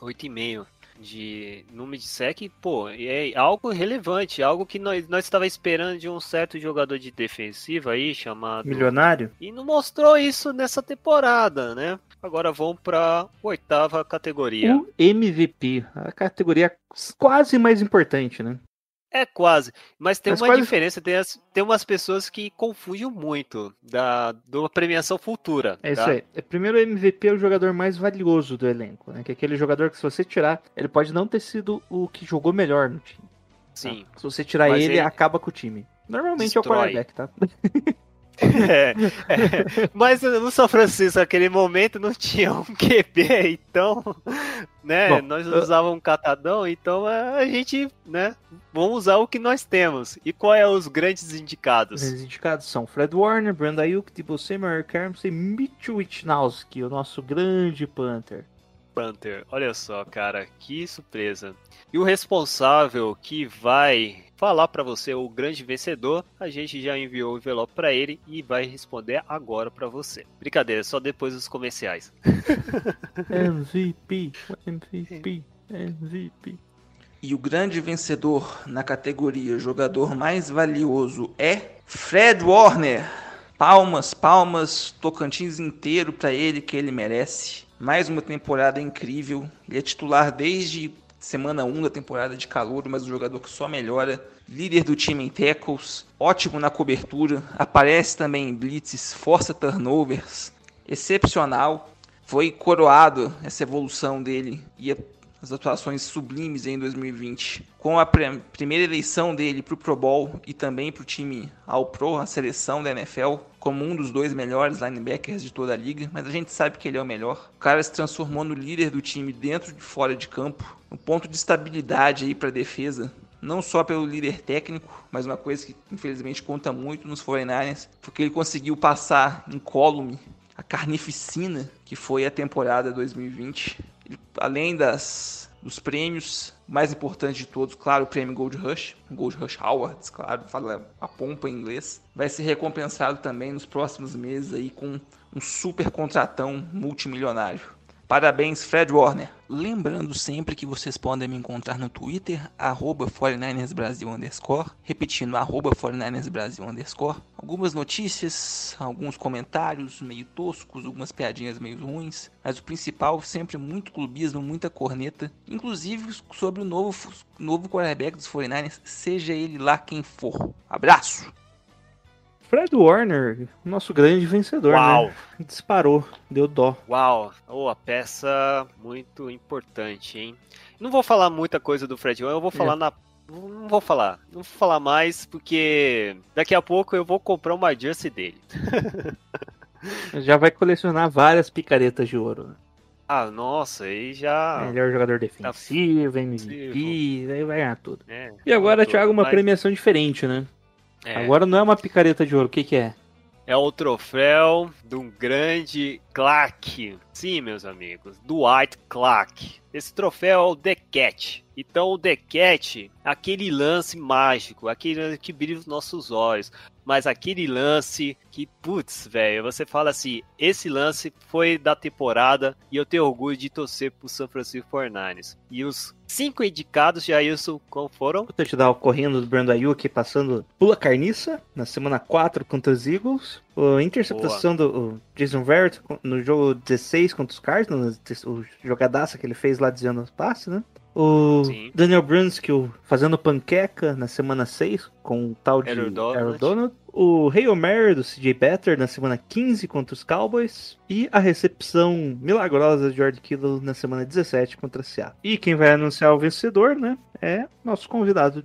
8,5 de número de sec, pô, é algo relevante, algo que nós, nós estava esperando de um certo jogador de defensiva aí, chamado... Milionário? E não mostrou isso nessa temporada, né? Agora vamos para oitava categoria. O MVP, a categoria quase mais importante, né? É quase, mas tem Mas uma quase- diferença, tem, as- tem umas pessoas que confundem muito da, da premiação futura. É isso tá? aí. É, Primeiro, o MVP é o jogador mais valioso do elenco, né? Que é aquele jogador que se você tirar, ele pode não ter sido o que jogou melhor no time. Sim. Se você tirar ele, ele- acaba com o time. Normalmente é o Destrói. quarterback, tá? É, é. Mas no São Francisco, naquele momento, não tinha um QB, então, né, Bom, nós usávamos um catadão, então a gente, né, vamos usar o que nós temos. E qual é os grandes indicados? Os indicados são Fred Warner, Brandon Ayuk, Debo Samuel, Kermsey e Mitch Wichnowski, o nosso grande Panther. Panther, olha só, cara, que surpresa. E o responsável que vai falar pra você o grande vencedor, a gente já enviou o envelope pra ele e vai responder agora pra você. Brincadeira, só depois dos comerciais. MVP, MVP, MVP. E o grande vencedor na categoria jogador mais valioso é Fred Warner. Palmas, palmas, Tocantins inteiro para ele que ele merece. Mais uma temporada incrível. Ele é titular desde semana 1 da temporada de calor, mas um jogador que só melhora. Líder do time em tackles, ótimo na cobertura, aparece também em blitzes, força turnovers, excepcional. Foi coroado essa evolução dele e a as atuações sublimes em 2020, com a primeira eleição dele para o Pro Bowl e também para o time All Pro, a seleção da NFL, como um dos dois melhores linebackers de toda a liga, mas a gente sabe que ele é o melhor. O cara se transformou no líder do time dentro e fora de campo, um ponto de estabilidade aí para a defesa. Não só pelo líder técnico, mas uma coisa que infelizmente conta muito nos 49ers, porque ele conseguiu passar incólume a carnificina que foi a temporada 2020. Além das, dos prêmios, mais importante de todos, claro, o prêmio Gold Rush, Gold Rush Awards, claro, fala a pompa em inglês, vai ser recompensado também nos próximos meses aí com um super contratão multimilionário. Parabéns, Fred Warner. Lembrando sempre que vocês podem me encontrar no Twitter, arroba 49ersbrasil underscore, repetindo, arroba 49ersbrasil underscore. Algumas notícias, alguns comentários meio toscos, algumas piadinhas meio ruins, mas o principal sempre muito clubismo, muita corneta, inclusive sobre o novo, novo quarterback dos 49ers, seja ele lá quem for. Abraço! Fred Warner, nosso grande vencedor, Uau. né? Disparou, deu dó. Uau, oh, a peça muito importante, hein? Não vou falar muita coisa do Fred Warner, eu vou falar É. na. Não vou falar, não vou falar mais, porque daqui a pouco eu vou comprar uma jersey dele. Já vai colecionar várias picaretas de ouro. né? Ah, nossa, aí já. Melhor jogador defensivo, MVP, aí vai ganhar tudo. É, E agora, tudo, Thiago, uma mas- premiação diferente, né? É. Agora não é uma picareta de ouro, o que que é? É o troféu de um grande Clark. Sim, meus amigos, Dwight Clark. Esse troféu é o The Cat. Então o The Cat, aquele lance mágico, aquele lance que brilha os nossos olhos. Mas aquele lance que, putz, velho, você fala assim, esse lance foi da temporada e eu tenho orgulho de torcer pro San Francisco 49ers. E os cinco indicados, Jailson, qual foram? O touchdown correndo do Brandon Ayuk passando pula carniça na semana 4 contra os Eagles. A interceptação do o Jason Verrett no jogo 16 contra os Cardinals, o jogadaça que ele fez lá desviando os passes, né? O Sim. Daniel Brunskill fazendo panqueca na semana 6 com o tal de Aaron Donald. O Hail Mary do CJ Better na semana 15 contra os Cowboys. E a recepção milagrosa de George Kittle na semana 17 contra a Seattle. E quem vai anunciar o vencedor, né? É nosso convidado.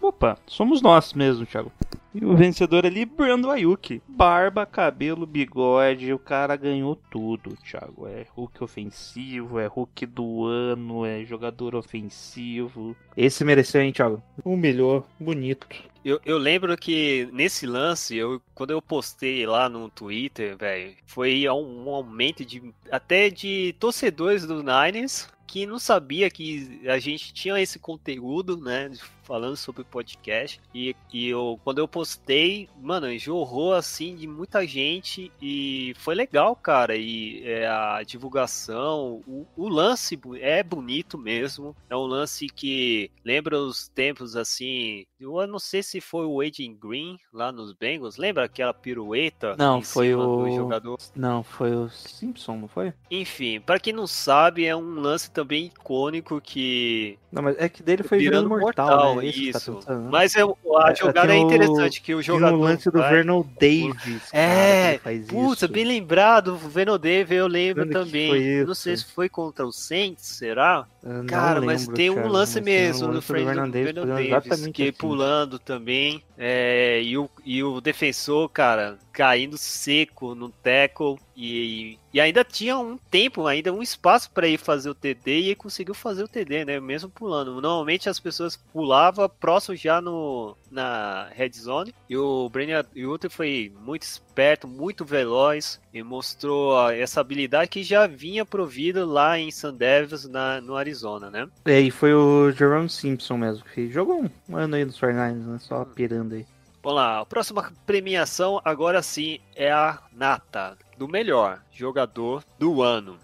Opa, somos nós mesmo, Thiago. E o vencedor ali, Brando Ayuk. Barba, cabelo, bigode, o cara ganhou tudo, Thiago. É Hulk ofensivo, é Hulk do ano, é jogador ofensivo. Esse mereceu, hein, Thiago? Humilhou, bonito. Eu, eu lembro que nesse lance, eu, quando eu postei lá no Twitter, velho, foi um, um aumento de até de torcedores do Niners que não sabia que a gente tinha esse conteúdo, né, falando sobre podcast. E, e eu, quando eu postei, mano, jorrou assim de muita gente e foi legal, cara. E é, a divulgação, o, o lance é bonito mesmo. É um lance que lembra os tempos assim. Eu não sei se foi o Adrian Green lá nos Bengals. Lembra aquela pirueta? Não, foi o. jogador? Não, foi o Simpson, não foi? Enfim, pra quem não sabe, é um lance também icônico que Não, mas é que dele foi virando, mortal, né? Isso, que tá isso. né? Mas é, a É, jogada é tem o- interessante que o Tem jogador o lance do vai- Vernon Davis. cara, É, faz Puta, isso. bem lembrado, o Venodeve eu lembro Quando também. Eu Não isso? sei se foi contra o Saints, será? Eu Cara, mas lembro, um lance mas tem um mesmo no lance do do Vernon Davis Vernon Davis, que assim. pulando também. é, e, o, e o defensor, cara, caindo seco no tackle. E, e ainda tinha um tempo, ainda um espaço para ir fazer o TD e ele conseguiu fazer o TD, né? Mesmo pulando. Normalmente as pessoas pulavam próximo já no, na red zone. E o Brennan Yuter foi muito esperto, muito veloz e mostrou essa habilidade que já vinha provida lá em San Davis, na, no Arizona, né? É, e foi o Jerome Simpson mesmo, que jogou um, ano aí nos 49ers, né? Só pirando aí. Vamos lá, a próxima premiação agora sim é a nata do melhor jogador do ano.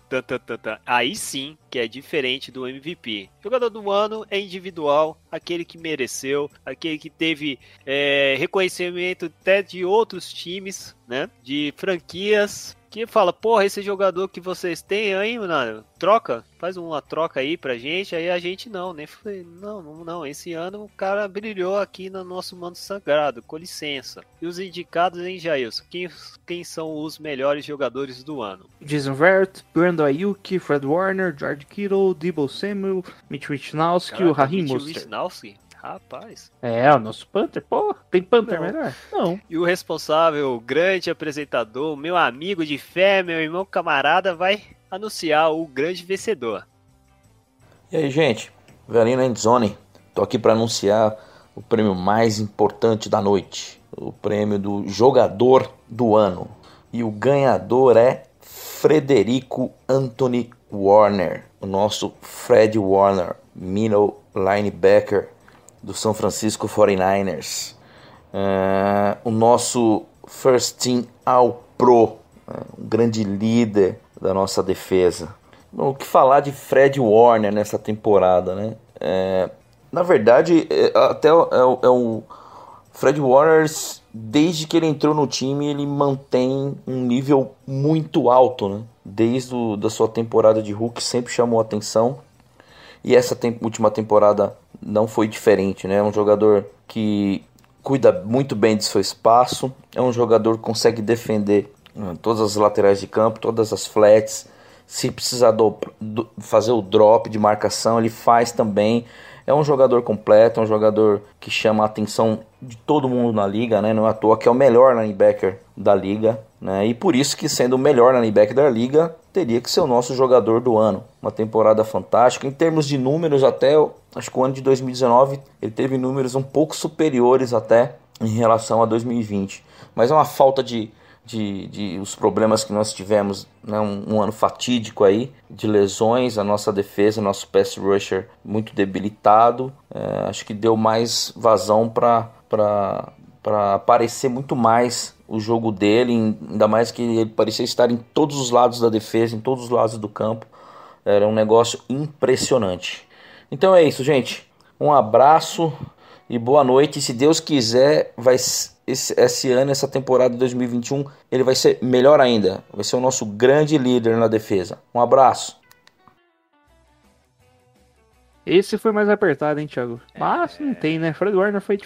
Aí sim que é diferente do MVP. Jogador do ano é individual, aquele que mereceu, aquele que teve é, reconhecimento até de outros times, né? De franquias. Que fala, porra, esse jogador que vocês têm aí, mano, troca, faz uma troca aí pra gente, aí a gente não, né? Falei, não, não, não, esse ano o cara brilhou aqui no nosso manto sagrado, com licença. E os indicados, hein, Jailson? Quem, quem são os melhores jogadores do ano? Jason Verrett, Brandon Ayuk, Fred Warner, George Kittle, Debo Samuel, Mitch Wisnowski o Raheem Mitch. Wisnowski? Rapaz. É, o nosso Panther. Pô, tem Panther Não. melhor? Não. E o responsável, o grande apresentador, meu amigo de fé, meu irmão camarada, vai anunciar o grande vencedor. E aí, gente, Velhinho na Endzone. Tô aqui para anunciar o prêmio mais importante da noite, o prêmio do jogador do ano. E o ganhador é Frederico Anthony Warner, o nosso Fred Warner, middle linebacker do São Francisco 49ers. É, o nosso First Team All Pro, né, um grande líder da nossa defesa. o que falar de Fred Warner nessa temporada, né? É, na verdade, é, até é, é o Fred Warner, desde que ele entrou no time, ele mantém um nível muito alto, né? Desde o, da sua temporada de Hulk sempre chamou atenção. E essa tem, última temporada não foi diferente, né? É um jogador que cuida muito bem de seu espaço, é um jogador que consegue defender uh, todas as laterais de campo, todas as flats. Se precisar do, do, fazer o drop de marcação, ele faz também. É um jogador completo, é um jogador que chama a atenção de todo mundo na liga, né? Não é à toa que é o melhor linebacker da liga, né? E por isso que sendo o melhor linebacker da liga, teria que ser o nosso jogador do ano. Uma temporada fantástica. Em termos de números, até acho que o ano de 2019 ele teve números um pouco superiores até em relação a 2020. Mas é uma falta de de, de os problemas que nós tivemos, né, um, um, ano fatídico aí de lesões, a nossa defesa, nosso pass rusher muito debilitado, é, acho que deu mais vazão para para aparecer muito mais o jogo dele, ainda mais que ele parecia estar em todos os lados da defesa, em todos os lados do campo, era um negócio impressionante. Então é isso, gente. Um abraço e boa noite. Se Deus quiser, vai esse, esse ano, essa temporada de 2021, ele vai ser melhor ainda. Vai ser o nosso grande líder na defesa. Um abraço. Esse foi mais apertado, hein, Thiago? Mas não tem, né? Fred Warner foi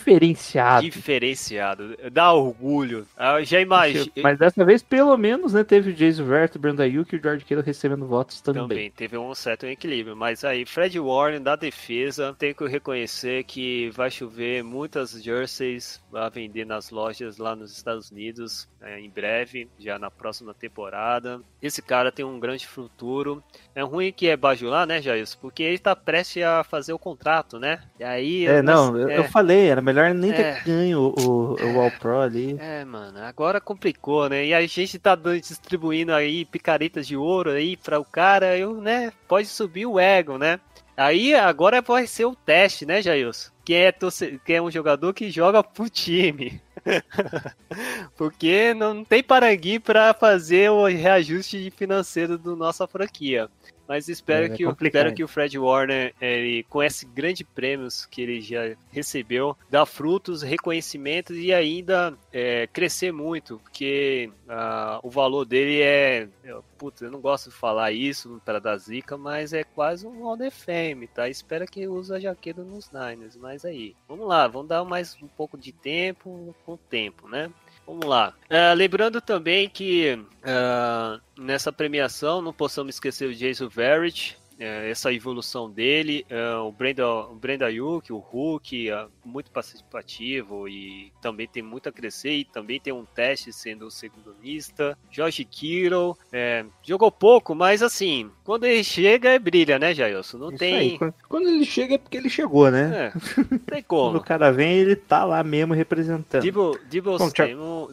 diferenciado. Diferenciado. Dá orgulho. Eu já imagino. Mas dessa vez, pelo menos, né, teve o Jason Vert, o Brandon Ayuk e o George Kittle recebendo votos também. Também teve um certo equilíbrio. Mas aí, Fred Warren da defesa, tem que reconhecer que vai chover muitas jerseys a vender nas lojas lá nos Estados Unidos é, em breve, já na próxima temporada. Esse cara tem um grande futuro. É ruim que é bajular, né, Jair? Porque ele tá prestes a fazer o contrato, né? E aí. É, não, é... eu falei, era melhor nem ter é. ganho o, o All Pro ali. É, mano, agora complicou, né? E a gente tá distribuindo aí picaretas de ouro aí para o cara, eu, né? Pode subir o ego, né? Aí agora vai ser o teste, né, Jailson? Quem é, torce... Quem é um jogador que joga pro time. Porque não tem Parangui para fazer o reajuste financeiro do nossa franquia. Mas espero, é, que, é o, espero que o Fred Warner, ele, com esses grandes prêmios que ele já recebeu, dá frutos, reconhecimentos e ainda é, crescer muito, porque uh, o valor dele é. Eu, putz, eu não gosto de falar isso para dar zica, mas é quase um Hall of Fame, tá? Espero que use a jaqueta nos Niners, mas aí. Vamos lá, vamos dar mais um pouco de tempo com o tempo, né? Vamos lá. Uh, lembrando também que uh, nessa premiação não possamos esquecer o Jason Verrett, essa evolução dele, é, o Brenda, o Brenda Ayuk, o Hulk, é, muito participativo e também tem muito a crescer e também tem um teste sendo o segundo lista. Kittle, é, jogou pouco, mas assim, quando ele chega, é brilha, né, Jailson? Não Isso tem. Aí. Quando ele chega é porque ele chegou, né? É, não tem como. quando o cara vem, ele tá lá mesmo representando.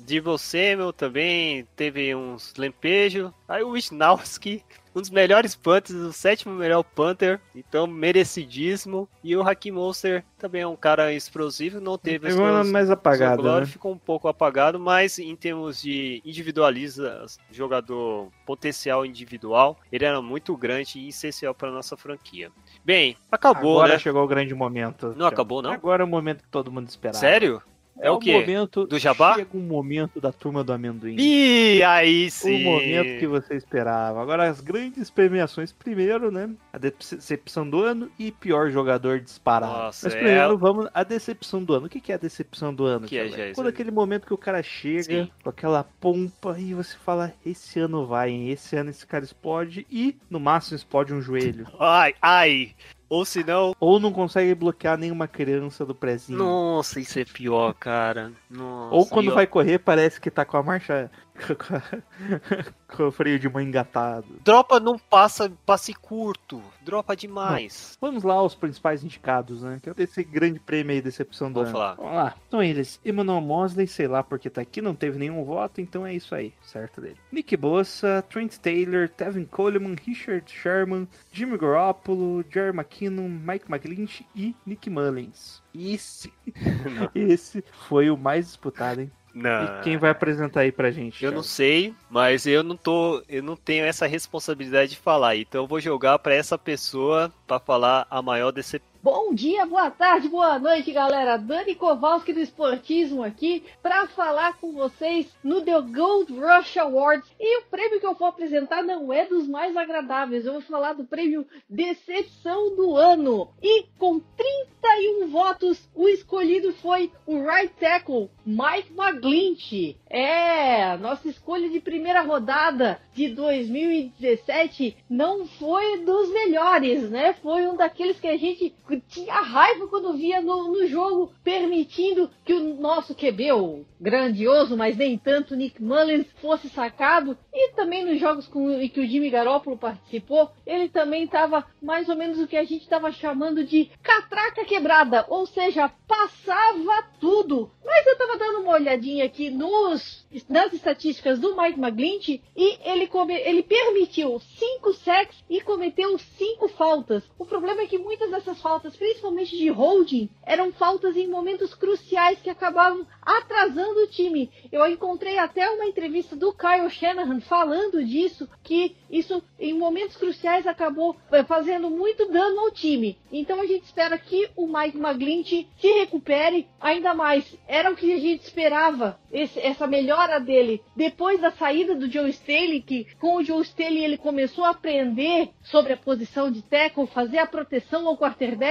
Divo Samuel também teve uns lampejos. Aí o Wisnowski um dos melhores Panthers, o sétimo melhor Panther, então merecidíssimo. E o Hakim Monster também é um cara explosivo, não teve ficou mais apagado, né? ficou um pouco apagado, mas em termos de individualiza, jogador potencial individual, ele era muito grande e essencial para nossa franquia. Bem, acabou, Agora né? chegou o grande momento. Não acabou, não? Agora é o momento que todo mundo esperava. Sério? É, é o, o momento do Jabá? Chega um momento da turma do amendoim. E aí sim. O momento que você esperava. Agora as grandes premiações primeiro, né? A decepção do ano e pior jogador disparado. Nossa, Mas é primeiro é... vamos a decepção do ano. O que é a decepção do ano? Que é, Quando aquele momento que o cara chega sim. com aquela pompa e você fala, esse ano vai, hein? Esse ano esse cara explode e no máximo explode um joelho. Ai, ai. Ou se não. Ou não consegue bloquear nenhuma criança do prezinho. Nossa, isso é pior, cara. Nossa, Ou quando vai correr, parece que tá com a marcha com o freio de mão engatado. Dropa não passa passe curto, dropa demais. Vamos lá aos principais indicados, né? Que é esse grande prêmio aí, decepção do Vamos ano. Falar. Vamos lá. Então eles, Emmanuel Mosley, sei lá porque tá aqui, não teve nenhum voto, então é isso aí, certo dele. Nick Bossa, Trent Taylor, Tevin Coleman, Richard Sherman, Jimmy Garoppolo, Jerry McKinnon, Mike McGlinch e Nick Mullins. Esse, esse foi o mais disputado, hein? Não. E quem vai apresentar aí pra gente? Eu não sei, mas eu não tô, eu não tenho essa responsabilidade de falar. Então eu vou jogar pra essa pessoa pra falar a maior decepção. Bom dia, boa tarde, boa noite, galera. Dani Kowalski do Esportismo aqui para falar com vocês no The Gold Rush Awards. E o prêmio que eu vou apresentar não é dos mais agradáveis. Eu vou falar do prêmio Decepção do Ano. E com 31 votos, o escolhido foi o right tackle Mike McGlinch. É, nossa escolha de primeira rodada de 2017 não foi dos melhores, né? Foi um daqueles que a gente tinha raiva quando via no, no jogo, permitindo que o nosso QB, o grandioso, mas nem tanto, Nick Mullins, fosse sacado. E também nos jogos com, em que o Jimmy Garoppolo participou, ele também estava mais ou menos o que a gente estava chamando de catraca quebrada, ou seja, passava tudo. Mas eu estava dando uma olhadinha aqui nos, nas estatísticas do Mike McGlinch e ele, come, ele permitiu 5 sacks e cometeu 5 faltas. O problema é que muitas dessas faltas, principalmente de holding, eram faltas em momentos cruciais que acabavam atrasando o time. Eu encontrei até uma entrevista do Kyle Shanahan falando disso, que isso em momentos cruciais acabou eh, fazendo muito dano ao time. Então a gente espera que o Mike McGlinch se recupere ainda mais. Era o que a gente esperava, esse, essa melhora dele depois da saída do Joe Staley, que com o Joe Staley ele começou a aprender sobre a posição de tackle, fazer a proteção ao quarterback,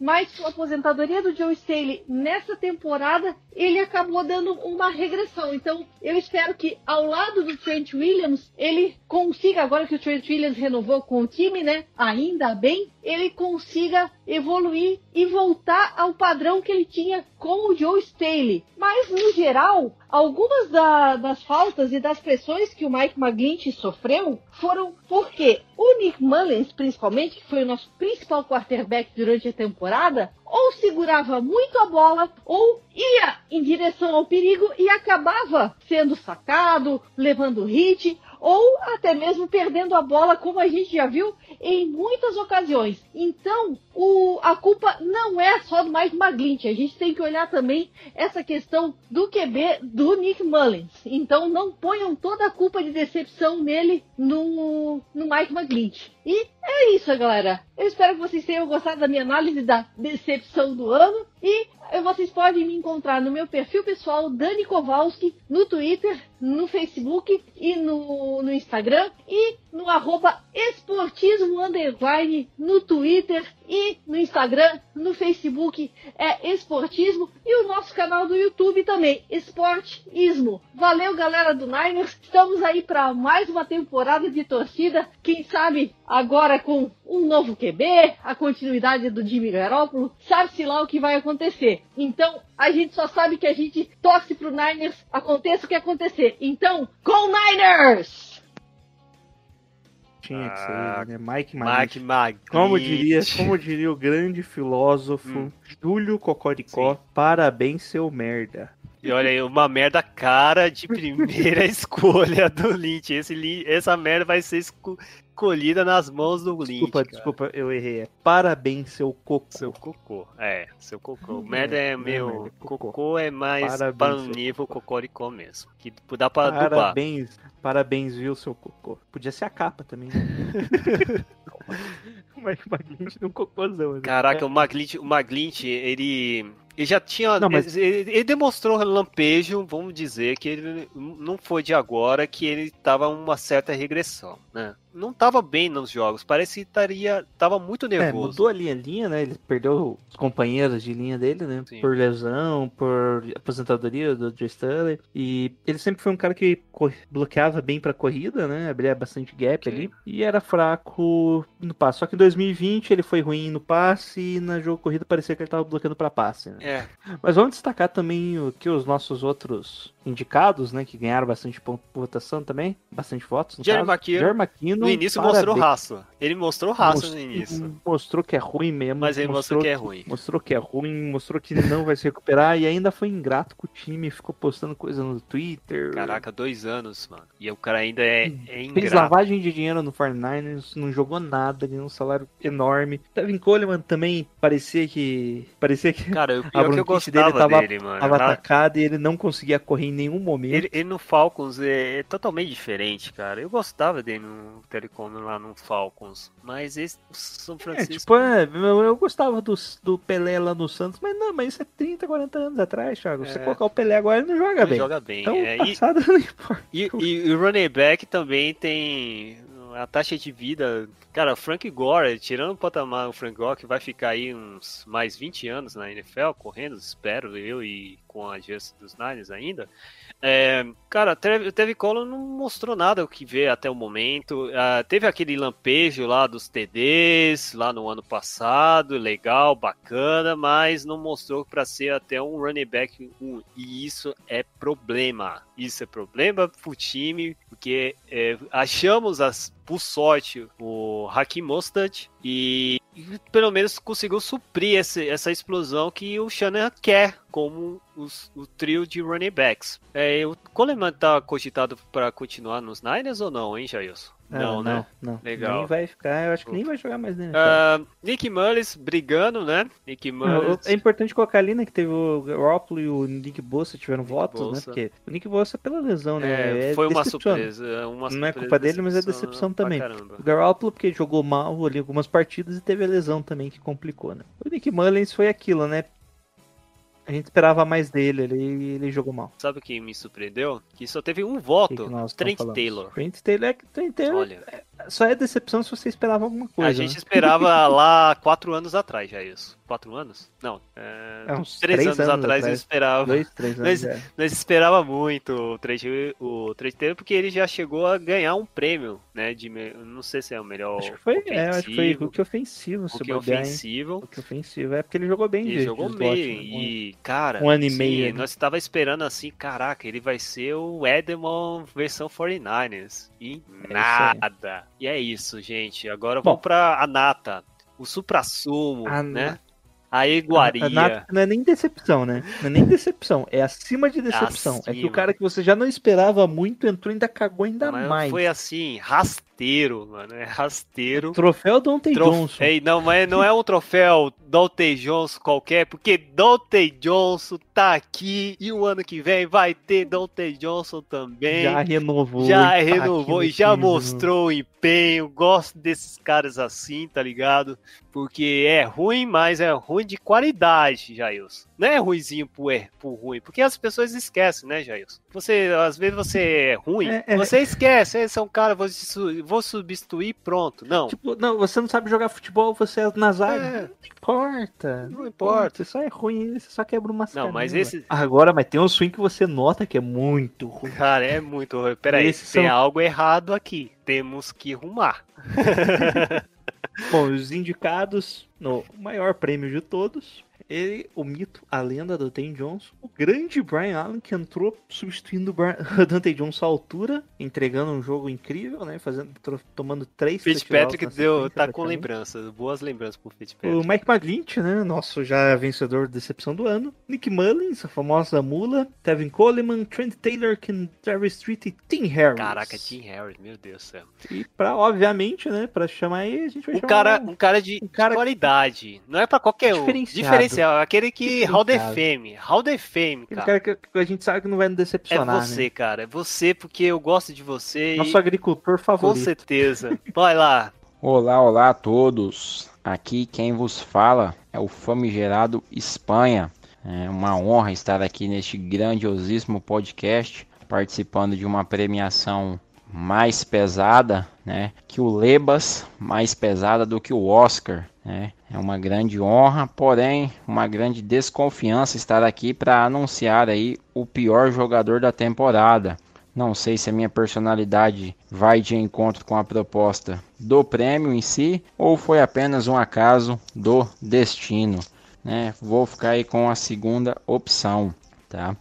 mas com a aposentadoria do Joe Staley nessa temporada, ele acabou dando uma regressão. Então, eu espero que ao lado do Trent Williams, ele consiga, agora que o Trent Williams renovou com o time, né? Ainda bem, ele consiga evoluir e voltar ao padrão que ele tinha com o Joe Staley. Mas, no geral, algumas da, das faltas e das pressões que o Mike McGlinch sofreu foram porque o Nick Mullins, principalmente, que foi o nosso principal quarterback durante a temporada, ou segurava muito a bola, ou ia em direção ao perigo e acabava sendo sacado, levando hit, ou até mesmo perdendo a bola, como a gente já viu em muitas ocasiões. Então, o, a culpa não é só do Mike McGlinch, a gente tem que olhar também essa questão do QB do Nick Mullins. Então, não ponham toda a culpa de decepção nele no, no Mike McGlinch. E é isso, galera. Eu espero que vocês tenham gostado da minha análise da decepção do ano. E vocês podem me encontrar no meu perfil pessoal, Dani Kowalski, no Twitter, no Facebook e no, no Instagram. E no arroba esportismo underline no Twitter e no Instagram, no Facebook é esportismo e o nosso canal do YouTube também, esportismo. Valeu galera do Niners, estamos aí para mais uma temporada de torcida, quem sabe agora com um novo QB, a continuidade do Jimmy Garoppolo, sabe-se lá o que vai acontecer. Então, a gente só sabe que a gente torce pro Niners, aconteça o que acontecer. Então, Go Niners! Tinha que ser, né? Mike Mike Magnitt. Como diria, como diria o grande filósofo Hum. Júlio Cocoricó, parabéns, seu merda. E olha aí, uma merda cara de primeira escolha do Lynch. Esse, essa merda vai ser esco- escolhida nas mãos do Lynch. Desculpa, cara. desculpa, eu errei. É parabéns, seu cocô. Seu cocô. É, seu cocô. Merda é é meu. é cocô. Cocô é mais Parabéns, para o nível cocoricó mesmo. Que dá pra. Parabéns, parabéns, viu, seu cocô. Podia ser a capa também. né? o Mike Magnitt num cocôzão. né? Caraca, o Maglint, o Maglint, ele. Ele já tinha. Não, mas- ele, ele demonstrou lampejo, vamos dizer, que ele não foi de agora, que ele tava uma certa regressão, né? Não tava bem nos jogos, parece que estaria, tava muito É, nervoso. mudou a linha, linha, né? Ele perdeu os companheiros de linha dele, né? Sim. Por lesão, por aposentadoria do Joe Stanley. E ele sempre foi um cara que bloqueava bem pra corrida, né? Abria bastante gap Sim. ali. E era fraco no passe. Só que em 2020 ele foi ruim no passe e na jogo corrida parecia que ele tava bloqueando pra passe, né? É, Mas vamos destacar também o que os nossos outros indicados, né? Que ganharam bastante ponto por votação também. Bastante votos. No Jerry caso. McKinnon, Jerry McKinnon, no início mostrou parabéns. raça. Ele mostrou raça Mostrou- no início. Mostrou que é ruim mesmo. Mas ele mostrou que é ruim. Mostrou que é ruim, mostrou que não vai se recuperar e ainda foi ingrato com o time, ficou postando coisa no Twitter. Caraca, dois anos, mano. E o cara ainda é, é Fez ingrato. lavagem de dinheiro no 49ers, não jogou nada, ganhou um salário enorme. Tevin Coleman também parecia que. Parecia que. Cara, eu, A que eu bronquite dele tava, dele, mano. tava atacada e ele não conseguia correr em nenhum momento. Ele, ele no Falcons é, é totalmente diferente, cara. Eu gostava dele no Telecom lá no Falcons. Mas esse o São É, Francisco. tipo, é, eu, gostava do, do Pelé lá no Santos, mas não, mas isso é 30, 40 anos atrás, Thiago. Você É. colocar o Pelé agora, ele não joga Não bem. joga bem, Então, é, o e- passado não importa. E, e, e o running back também tem a taxa de vida. Cara, Frank Gore, tirando o patamar o Frank Gore, que vai ficar aí uns mais 20 anos na NFL, correndo, espero eu, e com a Just dos Niners ainda. É, cara, o Tevin Collin não mostrou nada o que vê até o momento. Ah, teve aquele lampejo lá dos TDs lá no ano passado, legal, bacana, mas não mostrou para ser até um running back 1. E isso é problema. Isso é problema pro time, porque é, achamos, as, por sorte, o Hakim Mostert e, e pelo menos conseguiu suprir esse- essa explosão que o Shanahan quer como os- o trio de running backs. É, o Coleman tá cogitado para continuar nos Niners ou não, hein, Jailson? Não, né? Não, não. Legal. Nem vai ficar, eu acho que nem vai jogar mais nele. Ah, Nick Mullis brigando, né? Nick Mullis. É importante colocar ali, né, que teve o Garoppolo e o Nick Bosa tiveram votos, né? Bosa. Porque o Nick Bosa pela lesão, né? É, foi uma surpresa. Uma Não é culpa dele, mas é decepção também. O Garoppolo porque jogou mal ali algumas partidas e teve a lesão também que complicou, né? O Nick Mullins foi aquilo, né? A gente esperava mais dele, ele, ele jogou mal. Sabe o que me surpreendeu? Que só teve um voto. que que Trent falando? Taylor. Trent Taylor é que Trent Taylor Olha, só é decepção se você esperava alguma coisa. a gente né? esperava lá quatro anos atrás já isso. Quatro anos? Não. É, É, uns três, três anos, anos atrás eu atrás. esperava. Dois, três Nós, anos, é. nós esperava muito o Trent, o Trent Taylor porque ele já chegou a ganhar um prêmio, né? De, não sei se é o melhor. Acho que foi, é, acho que foi ofensivo, Hulk ofensivo, se Hulk ofensivo. Hulk ofensivo. É porque ele jogou bem Ele jogou bem. né? E, cara, Um ano e meio, né? nós estava esperando assim, caraca, ele vai ser o Edemon versão 49ers. E É nada. E é isso, gente. Agora Bom. vamos pra a Nata. O supra-sumo, A né? Na- A iguaria. A- não é nem decepção, né? Não é nem decepção, é acima de decepção. É que Acima. o cara que você já não esperava muito entrou e ainda cagou ainda Mas mais. foi assim, rasteiro, mano. É rasteiro. Troféu Dante Trof- Johnson. Ei, não, mas não é um troféu Dante Johnson qualquer, porque Dante Johnson tá aqui e o ano que vem vai ter Dante Johnson também. Já renovou. já e tá renovou no e já time, né? mostrou o empenho. Gosto desses caras assim, tá ligado? Porque é ruim, mas é ruim de qualidade, Jailson. Não é ruizinho por, er- por ruim, porque as pessoas esquecem, né, Jailson? Você, às vezes você é ruim, É, é. você esquece, esse é um cara, vou, vou substituir, pronto. Não. Tipo, não, você não sabe jogar futebol, você é na zaga. É. Não importa. Não importa. Você só é ruim, você só quebra uma Não, mas esse- Agora, mas tem um swing que você nota que é muito ruim. Cara, é muito. ruim. Peraí, tem são- algo errado aqui. Temos que arrumar. Bom, os indicados no maior prêmio de todos, ele, o mito, a lenda do Dante Johnson, o grande Brian Allen que entrou substituindo o Brian- Dante Johnson à altura, entregando um jogo incrível, né, fazendo, tomando três Fitzpatrick deu, tá com lembranças, boas lembranças pro Fitzpatrick. O Mike McGlinch, né? Nosso já vencedor de decepção do ano. Nick Mullins, a famosa mula. Tevin Coleman, Trent Taylor, Travis Street e Tim Harris. Caraca, Tim Harris, meu Deus do céu. E pra, obviamente, né? Pra chamar aí, a gente vai Um chamar cara, um cara de, de qualidade. Não é pra qualquer um. Diferenciado. Diferencial. Aquele que Hall the. Fame. Hall the Fame, Aquele cara. cara que, que a gente sabe que não vai nos É decepcionar, você, né? cara. É você, porque eu gosto de você. Nosso e... agricultor Com favorito. certeza. Vai lá. Olá, olá a todos. Aqui quem vos fala é o famigerado Espanha. É uma honra estar aqui neste grandiosíssimo podcast, participando de uma premiação mais pesada, né, que o Lebas, mais pesada do que o Oscar, né? É uma grande honra, porém uma grande desconfiança estar aqui para anunciar aí o pior jogador da temporada. Não sei se a minha personalidade vai de encontro com a proposta do prêmio em si ou foi apenas um acaso do destino. Né? Vou ficar aí com a segunda opção, tá?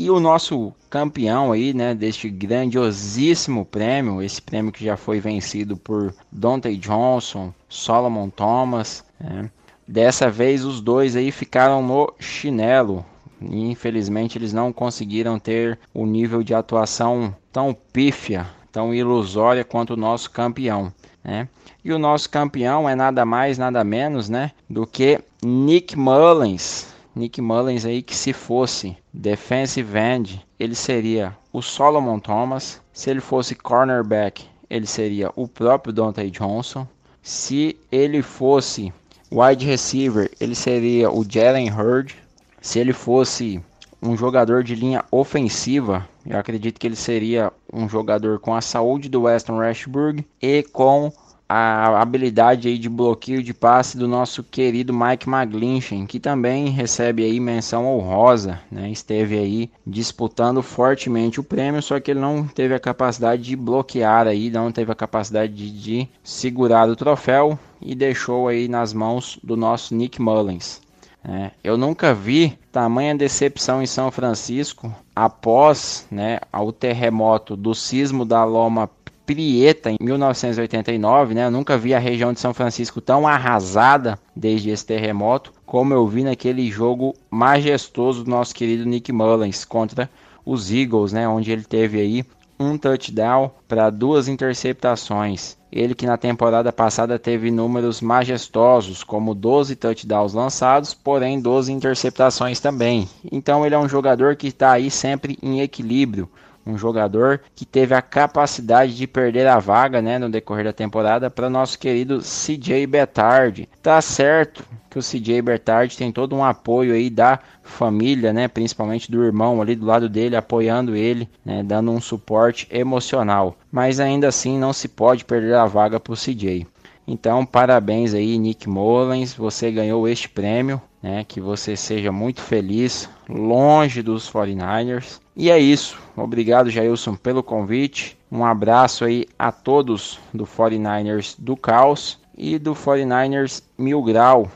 E o nosso campeão aí, né, deste grandiosíssimo prêmio, esse prêmio que já foi vencido por Dante Johnson, Solomon Thomas, né? Dessa vez os dois aí ficaram no chinelo. Infelizmente eles não conseguiram ter o nível de atuação tão pífia, tão ilusória quanto o nosso campeão, né? E o nosso campeão é nada mais, nada menos, né, do que Nick Mullins. Nick Mullins aí que se fosse defensive end, ele seria o Solomon Thomas. Se ele fosse cornerback, ele seria o próprio Dante Johnson. Se ele fosse wide receiver, ele seria o Jalen Hurd. Se ele fosse um jogador de linha ofensiva, eu acredito que ele seria um jogador com a saúde do Weston Rashburg e com a habilidade aí de bloqueio de passe do nosso querido Mike McGlinchey, que também recebe aí menção honrosa, né? Esteve aí disputando fortemente o prêmio, só que ele não teve a capacidade de bloquear aí, não teve a capacidade de, de segurar o troféu e deixou aí nas mãos do nosso Nick Mullins. É, eu nunca vi tamanha decepção em São Francisco após né, o terremoto do sismo da Loma Prieta em 1989, né? Eu nunca vi a região de São Francisco tão arrasada desde esse terremoto como eu vi naquele jogo majestoso do nosso querido Nick Mullins contra os Eagles, né? Onde ele teve aí um touchdown para duas interceptações. Ele que na temporada passada teve números majestosos, como 12 touchdowns lançados, porém 12 interceptações também. Então ele é um jogador que está aí sempre em equilíbrio um jogador que teve a capacidade de perder a vaga, né, no decorrer da temporada para nosso querido CJ Betard. Tá certo que o CJ Betard tem todo um apoio aí da família, né, principalmente do irmão ali do lado dele apoiando ele, né, dando um suporte emocional. Mas ainda assim não se pode perder a vaga para o CJ. Então, parabéns aí, Nick Mullins, você ganhou este prêmio, né? Que você seja muito feliz, longe dos 49ers. E é isso. Obrigado, Jailson, pelo convite. Um abraço aí a todos do 49ers do Caos e do 49ers Mil Grau.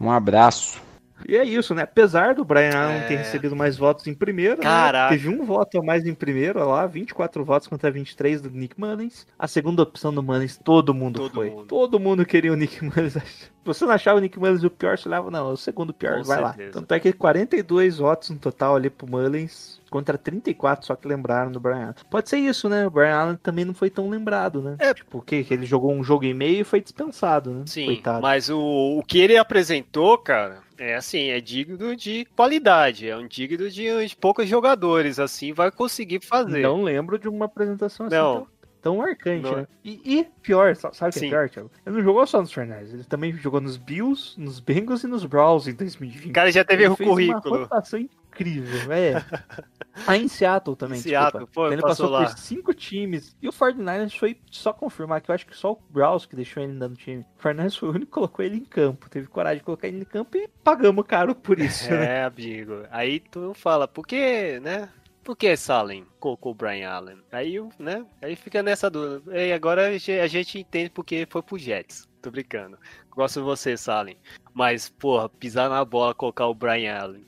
Um abraço. E é isso, né? Apesar do Brian Allen é... ter recebido mais votos em primeiro, né? teve um voto a mais em primeiro, olha lá, 24 votos contra 23 do Nick Mullins. A segunda opção do Mullins, todo mundo todo foi. Mundo. Todo mundo queria o Nick Mullins. Você não achava o Nick Mullins o pior, você leva, não, é o segundo pior, Com vai certeza. lá. Tanto é que 42 votos no total ali pro Mullins, contra 34 só que lembraram do Brian Allen. Pode ser isso, né? O Brian Allen também não foi tão lembrado, né? É. Tipo? Que ele jogou um jogo e meio e foi dispensado, né? Sim, Coitado. mas o, o que ele apresentou, cara, é assim, é digno de qualidade, é um digno de, de poucos jogadores, assim, vai conseguir fazer. Não lembro de uma apresentação assim não. Tão, marcante, não. né? E, e, pior, sabe o que é pior, Thiago? Ele não jogou só nos Fernandes, ele também jogou nos Bills, nos Bengals e nos Browns em 2020. O cara já teve o currículo. Uma rotação incrível, é. Aí em Seattle também, Seattle, pô, ele passou, passou por cinco times. E o 49ers foi só confirmar que eu acho que só o Browns que deixou ele no time. O 49ers foi o único que colocou ele em campo. Teve coragem de colocar ele em campo e pagamos caro por isso. É, né? amigo. Aí tu fala, por que, né? Por que Salem colocou o Brian Allen? Aí, né? Aí fica nessa dúvida. E agora a gente entende porque foi pro Jets. Tô brincando. Gosto de você, Salem. Mas, porra, pisar na bola, colocar o Brian Allen.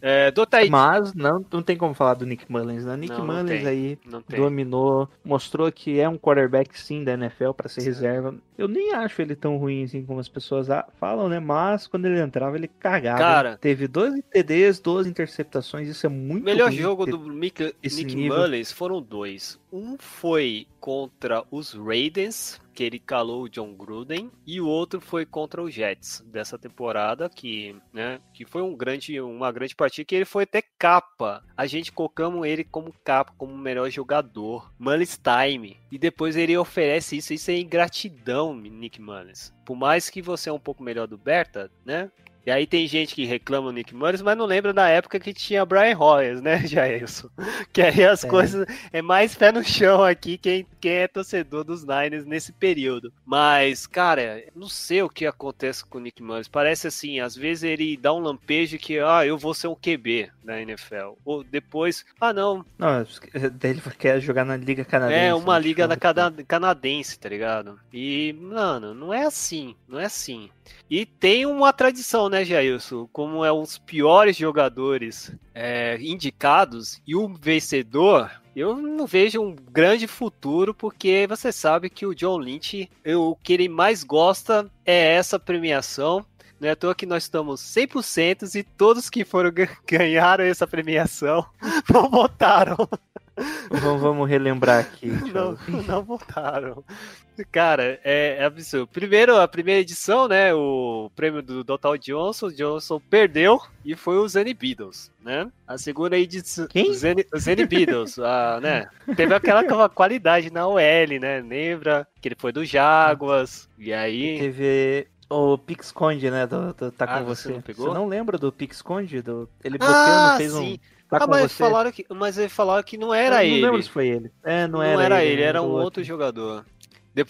É, Mas não, não tem como falar do Nick Mullins, né? Nick não, Mullins não aí dominou, mostrou que é um quarterback sim da NFL para ser sim. reserva. Eu nem acho ele tão ruim assim como as pessoas falam, né? Mas quando ele entrava, ele cagava. Cara, teve 12 TDs, 12 interceptações, isso é muito O melhor jogo do Nick, Nick Mullins foram dois. Um foi contra os Raiders, que ele calou o John Gruden, e o outro foi contra o Jets dessa temporada, que, né, que foi um grande, uma grande partida que ele foi até capa. A gente colocamos ele como capa, como melhor jogador. Mullins time. E depois ele oferece isso, isso é ingratidão, Nick Mullins. Por mais que você é um pouco melhor do Berta, né? E aí tem gente que reclama o Nick Mullins, mas não lembra da época que tinha Brian Hoyers, né, Jailson? Que aí as é. coisas é mais pé no chão aqui quem, quem é torcedor dos Niners nesse período. Mas, cara, não sei o que acontece com o Nick Mullins. Parece assim, às vezes ele dá um lampejo que, ah, eu vou ser um QB na NFL. Ou depois, ah, não. Não, ele quer jogar na Liga Canadense. É, uma liga da canadense, tá ligado? E, mano, não é assim, não é assim. E tem uma tradição, né, Jailson? Como é dos piores jogadores é, indicados e o vencedor, eu não vejo um grande futuro, porque você sabe que o John Lynch, eu, o que ele mais gosta é essa premiação. Não é à toa que nós estamos 100% e todos que foram ganharam essa premiação não votaram. Vamos, vamos relembrar aqui. Não, não voltaram. Cara, é, é absurdo. Primeiro, a primeira edição, né? O prêmio do Total Johnson. Johnson perdeu e foi o Zenny Beatles, né? A segunda edição. Quem? O Zenny Beatles, a, né? Teve aquela qualidade na OL, né? Lembra? Que ele foi do Jaguars. E aí. Teve o Pixconde, né? Do, do Tá Ah, com você você. não pegou? não lembra do Pixconde? Do... Ele bloqueando, Ah, fez um. Tá ah, com mas você. falaram que, mas eles falaram que não era Eu não ele. lembro se foi ele. É, não, não era, ele, né, era um outro. outro jogador.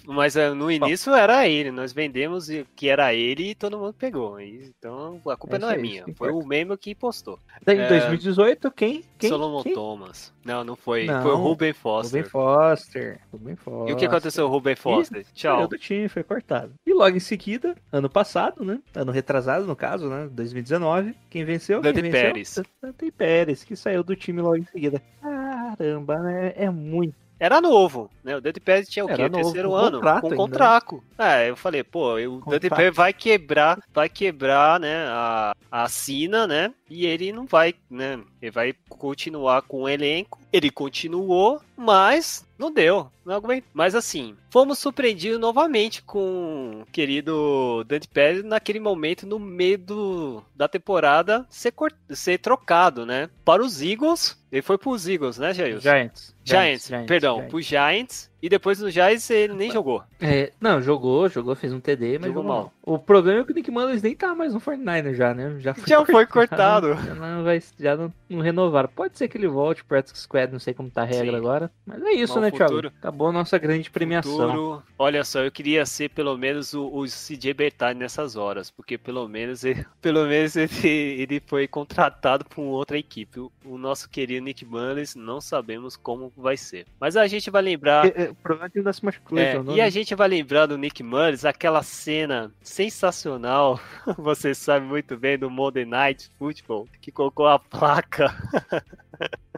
Mas é, no início era ele, nós vendemos que era ele e todo mundo pegou. Então a culpa É não isso é minha, isso foi o meme que postou. Em É, 2018, quem? quem? Solomon quem? Thomas. Não, não foi. Não, foi o Ruben Foster. Ruben Foster. Ruben Foster. E o que aconteceu com o Ruben Foster? Ih, Tchau. do time, foi cortado. E logo em seguida, ano passado, né? Ano retrasado, no caso, né? 2019. Quem venceu? Dante quem venceu? Pérez. Dante Pérez, que saiu do time logo em seguida. Caramba, né? É muito. Era novo, né? O Dante Pérez tinha o Era quê? novo, Terceiro com ano? contrato com ainda, contrato. É, eu falei, pô, o Dante. Pérez vai quebrar, vai quebrar, né, a, a sina, né? E ele não vai, né? Ele vai continuar com o elenco. Ele continuou, mas não deu. Não aguento. Mas assim, fomos surpreendidos novamente com o querido Dante Pérez naquele momento, no meio do, da temporada, ser, cor- ser trocado, né? Para os Eagles. Ele foi para os Eagles, né, Jailson? Giants. Giants, Giants, perdão, Giants. pro Giants. E depois no Giants ele nem jogou. É, não, jogou, jogou, fez um TD, mas Jogou jogou, mal. mal. O problema é que o Nick Mullins nem tá mais no 49 já, né? Já foi, Já foi cortado. Já não, vai, já não, não renovaram. Pode ser que ele volte pro Squad, não sei como tá a regra Sim. agora. Mas é isso, Mas o né, Thiago? futuro- Acabou a nossa grande premiação. Futuro, olha só, eu queria ser pelo menos o, o CJ Bertani nessas horas, porque pelo menos ele, pelo menos ele, ele foi contratado por outra equipe. O, o nosso querido Nick Mullins, não sabemos como vai ser. Mas a gente vai lembrar. É, é, problema é se machucou, É, então, e a gente vai lembrar do Nick Mullins, aquela cena sensacional, você sabe muito bem, do Monday Night Football, que colocou a placa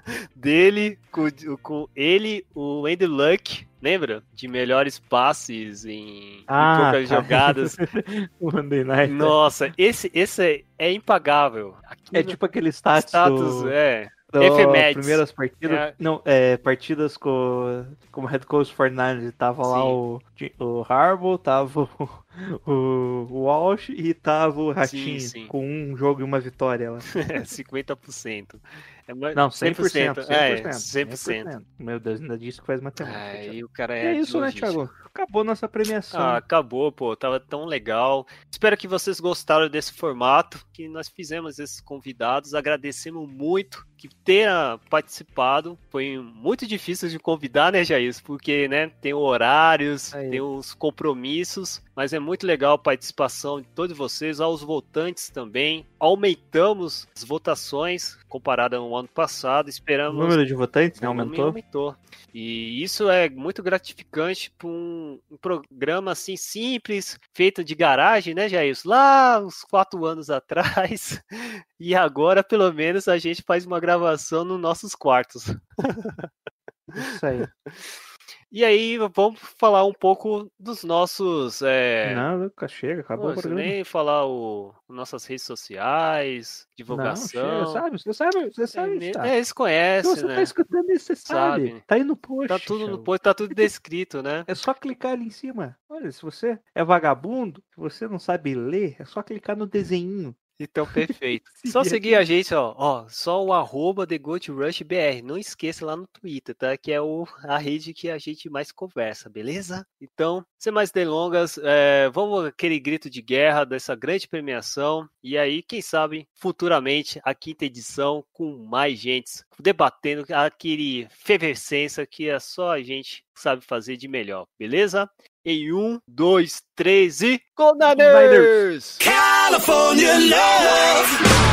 dele com, com ele, o Andy Luck, lembra? De melhores passes em, em Ah, poucas cara. jogadas. o Monday Night. Nossa, esse, esse é, é impagável. É tipo aquele status, Status, do- é. do Efemérides. primeiras partidas. É. Não, é, partidas com, como head coach 49 tava lá Sim. o, o Harbaugh, tava o, o Walsh e tava o Ratinho sim. com um jogo e uma vitória lá. É, 50%. É, Não, 100%. 100%. É, 100%. 100%. Meu Deus, ainda disse que faz matemática. É, e o cara é. é isso, né. Thiago? Acabou nossa premiação. Ah, acabou, pô. Tava tão legal. Espero que vocês gostaram desse formato que nós fizemos esses convidados. Agradecemos muito que tenha participado. Foi muito difícil de convidar, né, Jair? Porque, né, tem horários, Aí. tem os compromissos, mas é muito legal a participação de todos vocês, aos votantes também. Aumentamos as votações comparado ao ano passado. o Esperamos número de votantes né, o aumentou. aumentou. E isso é muito gratificante para um, um programa assim simples, feito de garagem, né, Jair? Lá uns quatro anos atrás. E agora, pelo menos, a gente faz uma gravação nos nossos quartos. Isso aí. E aí, vamos falar um pouco dos nossos. É... Não, Lucas, chega, acabou Pô, o nem falar o nossas redes sociais, Não, divulgação. chega, sabe, você sabe, você sabe. é, tá. é, eles conhecem, você né? tá escutando isso, você sabe. Sabe. Tá aí no post. Tá tudo no post, tá tudo descrito, né? É só clicar ali em cima. Olha, se você é vagabundo, se você não sabe ler, é só clicar no desenho. Então, perfeito. Só seguir a gente, ó, ó, só o arroba TheGoldRushBR. Não esqueça lá no Twitter, tá? Que é o, a rede que a gente mais conversa, beleza? Então, sem mais delongas, é, vamos aquele grito de guerra dessa grande premiação. E aí, quem sabe, futuramente, a quinta edição com mais gente debatendo aquele efervescência que é só a gente sabe fazer de melhor, beleza? Em um, dois, três e. Go Niners! California love.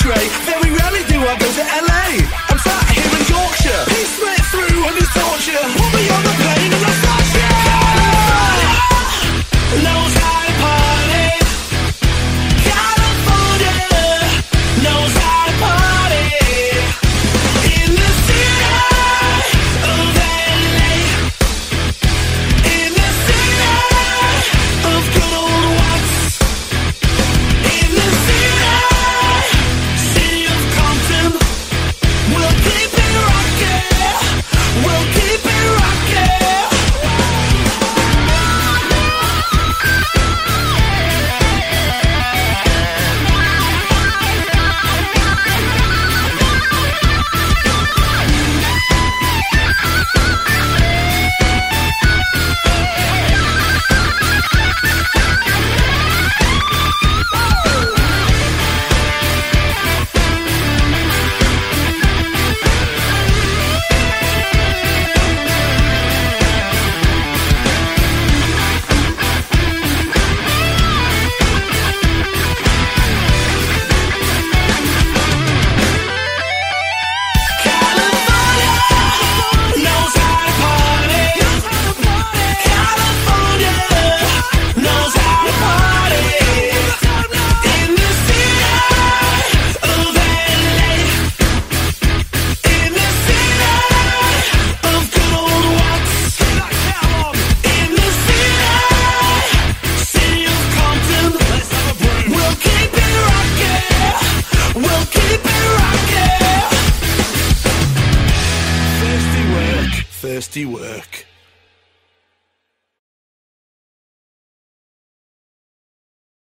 Dre. Very rarely do I go to LA.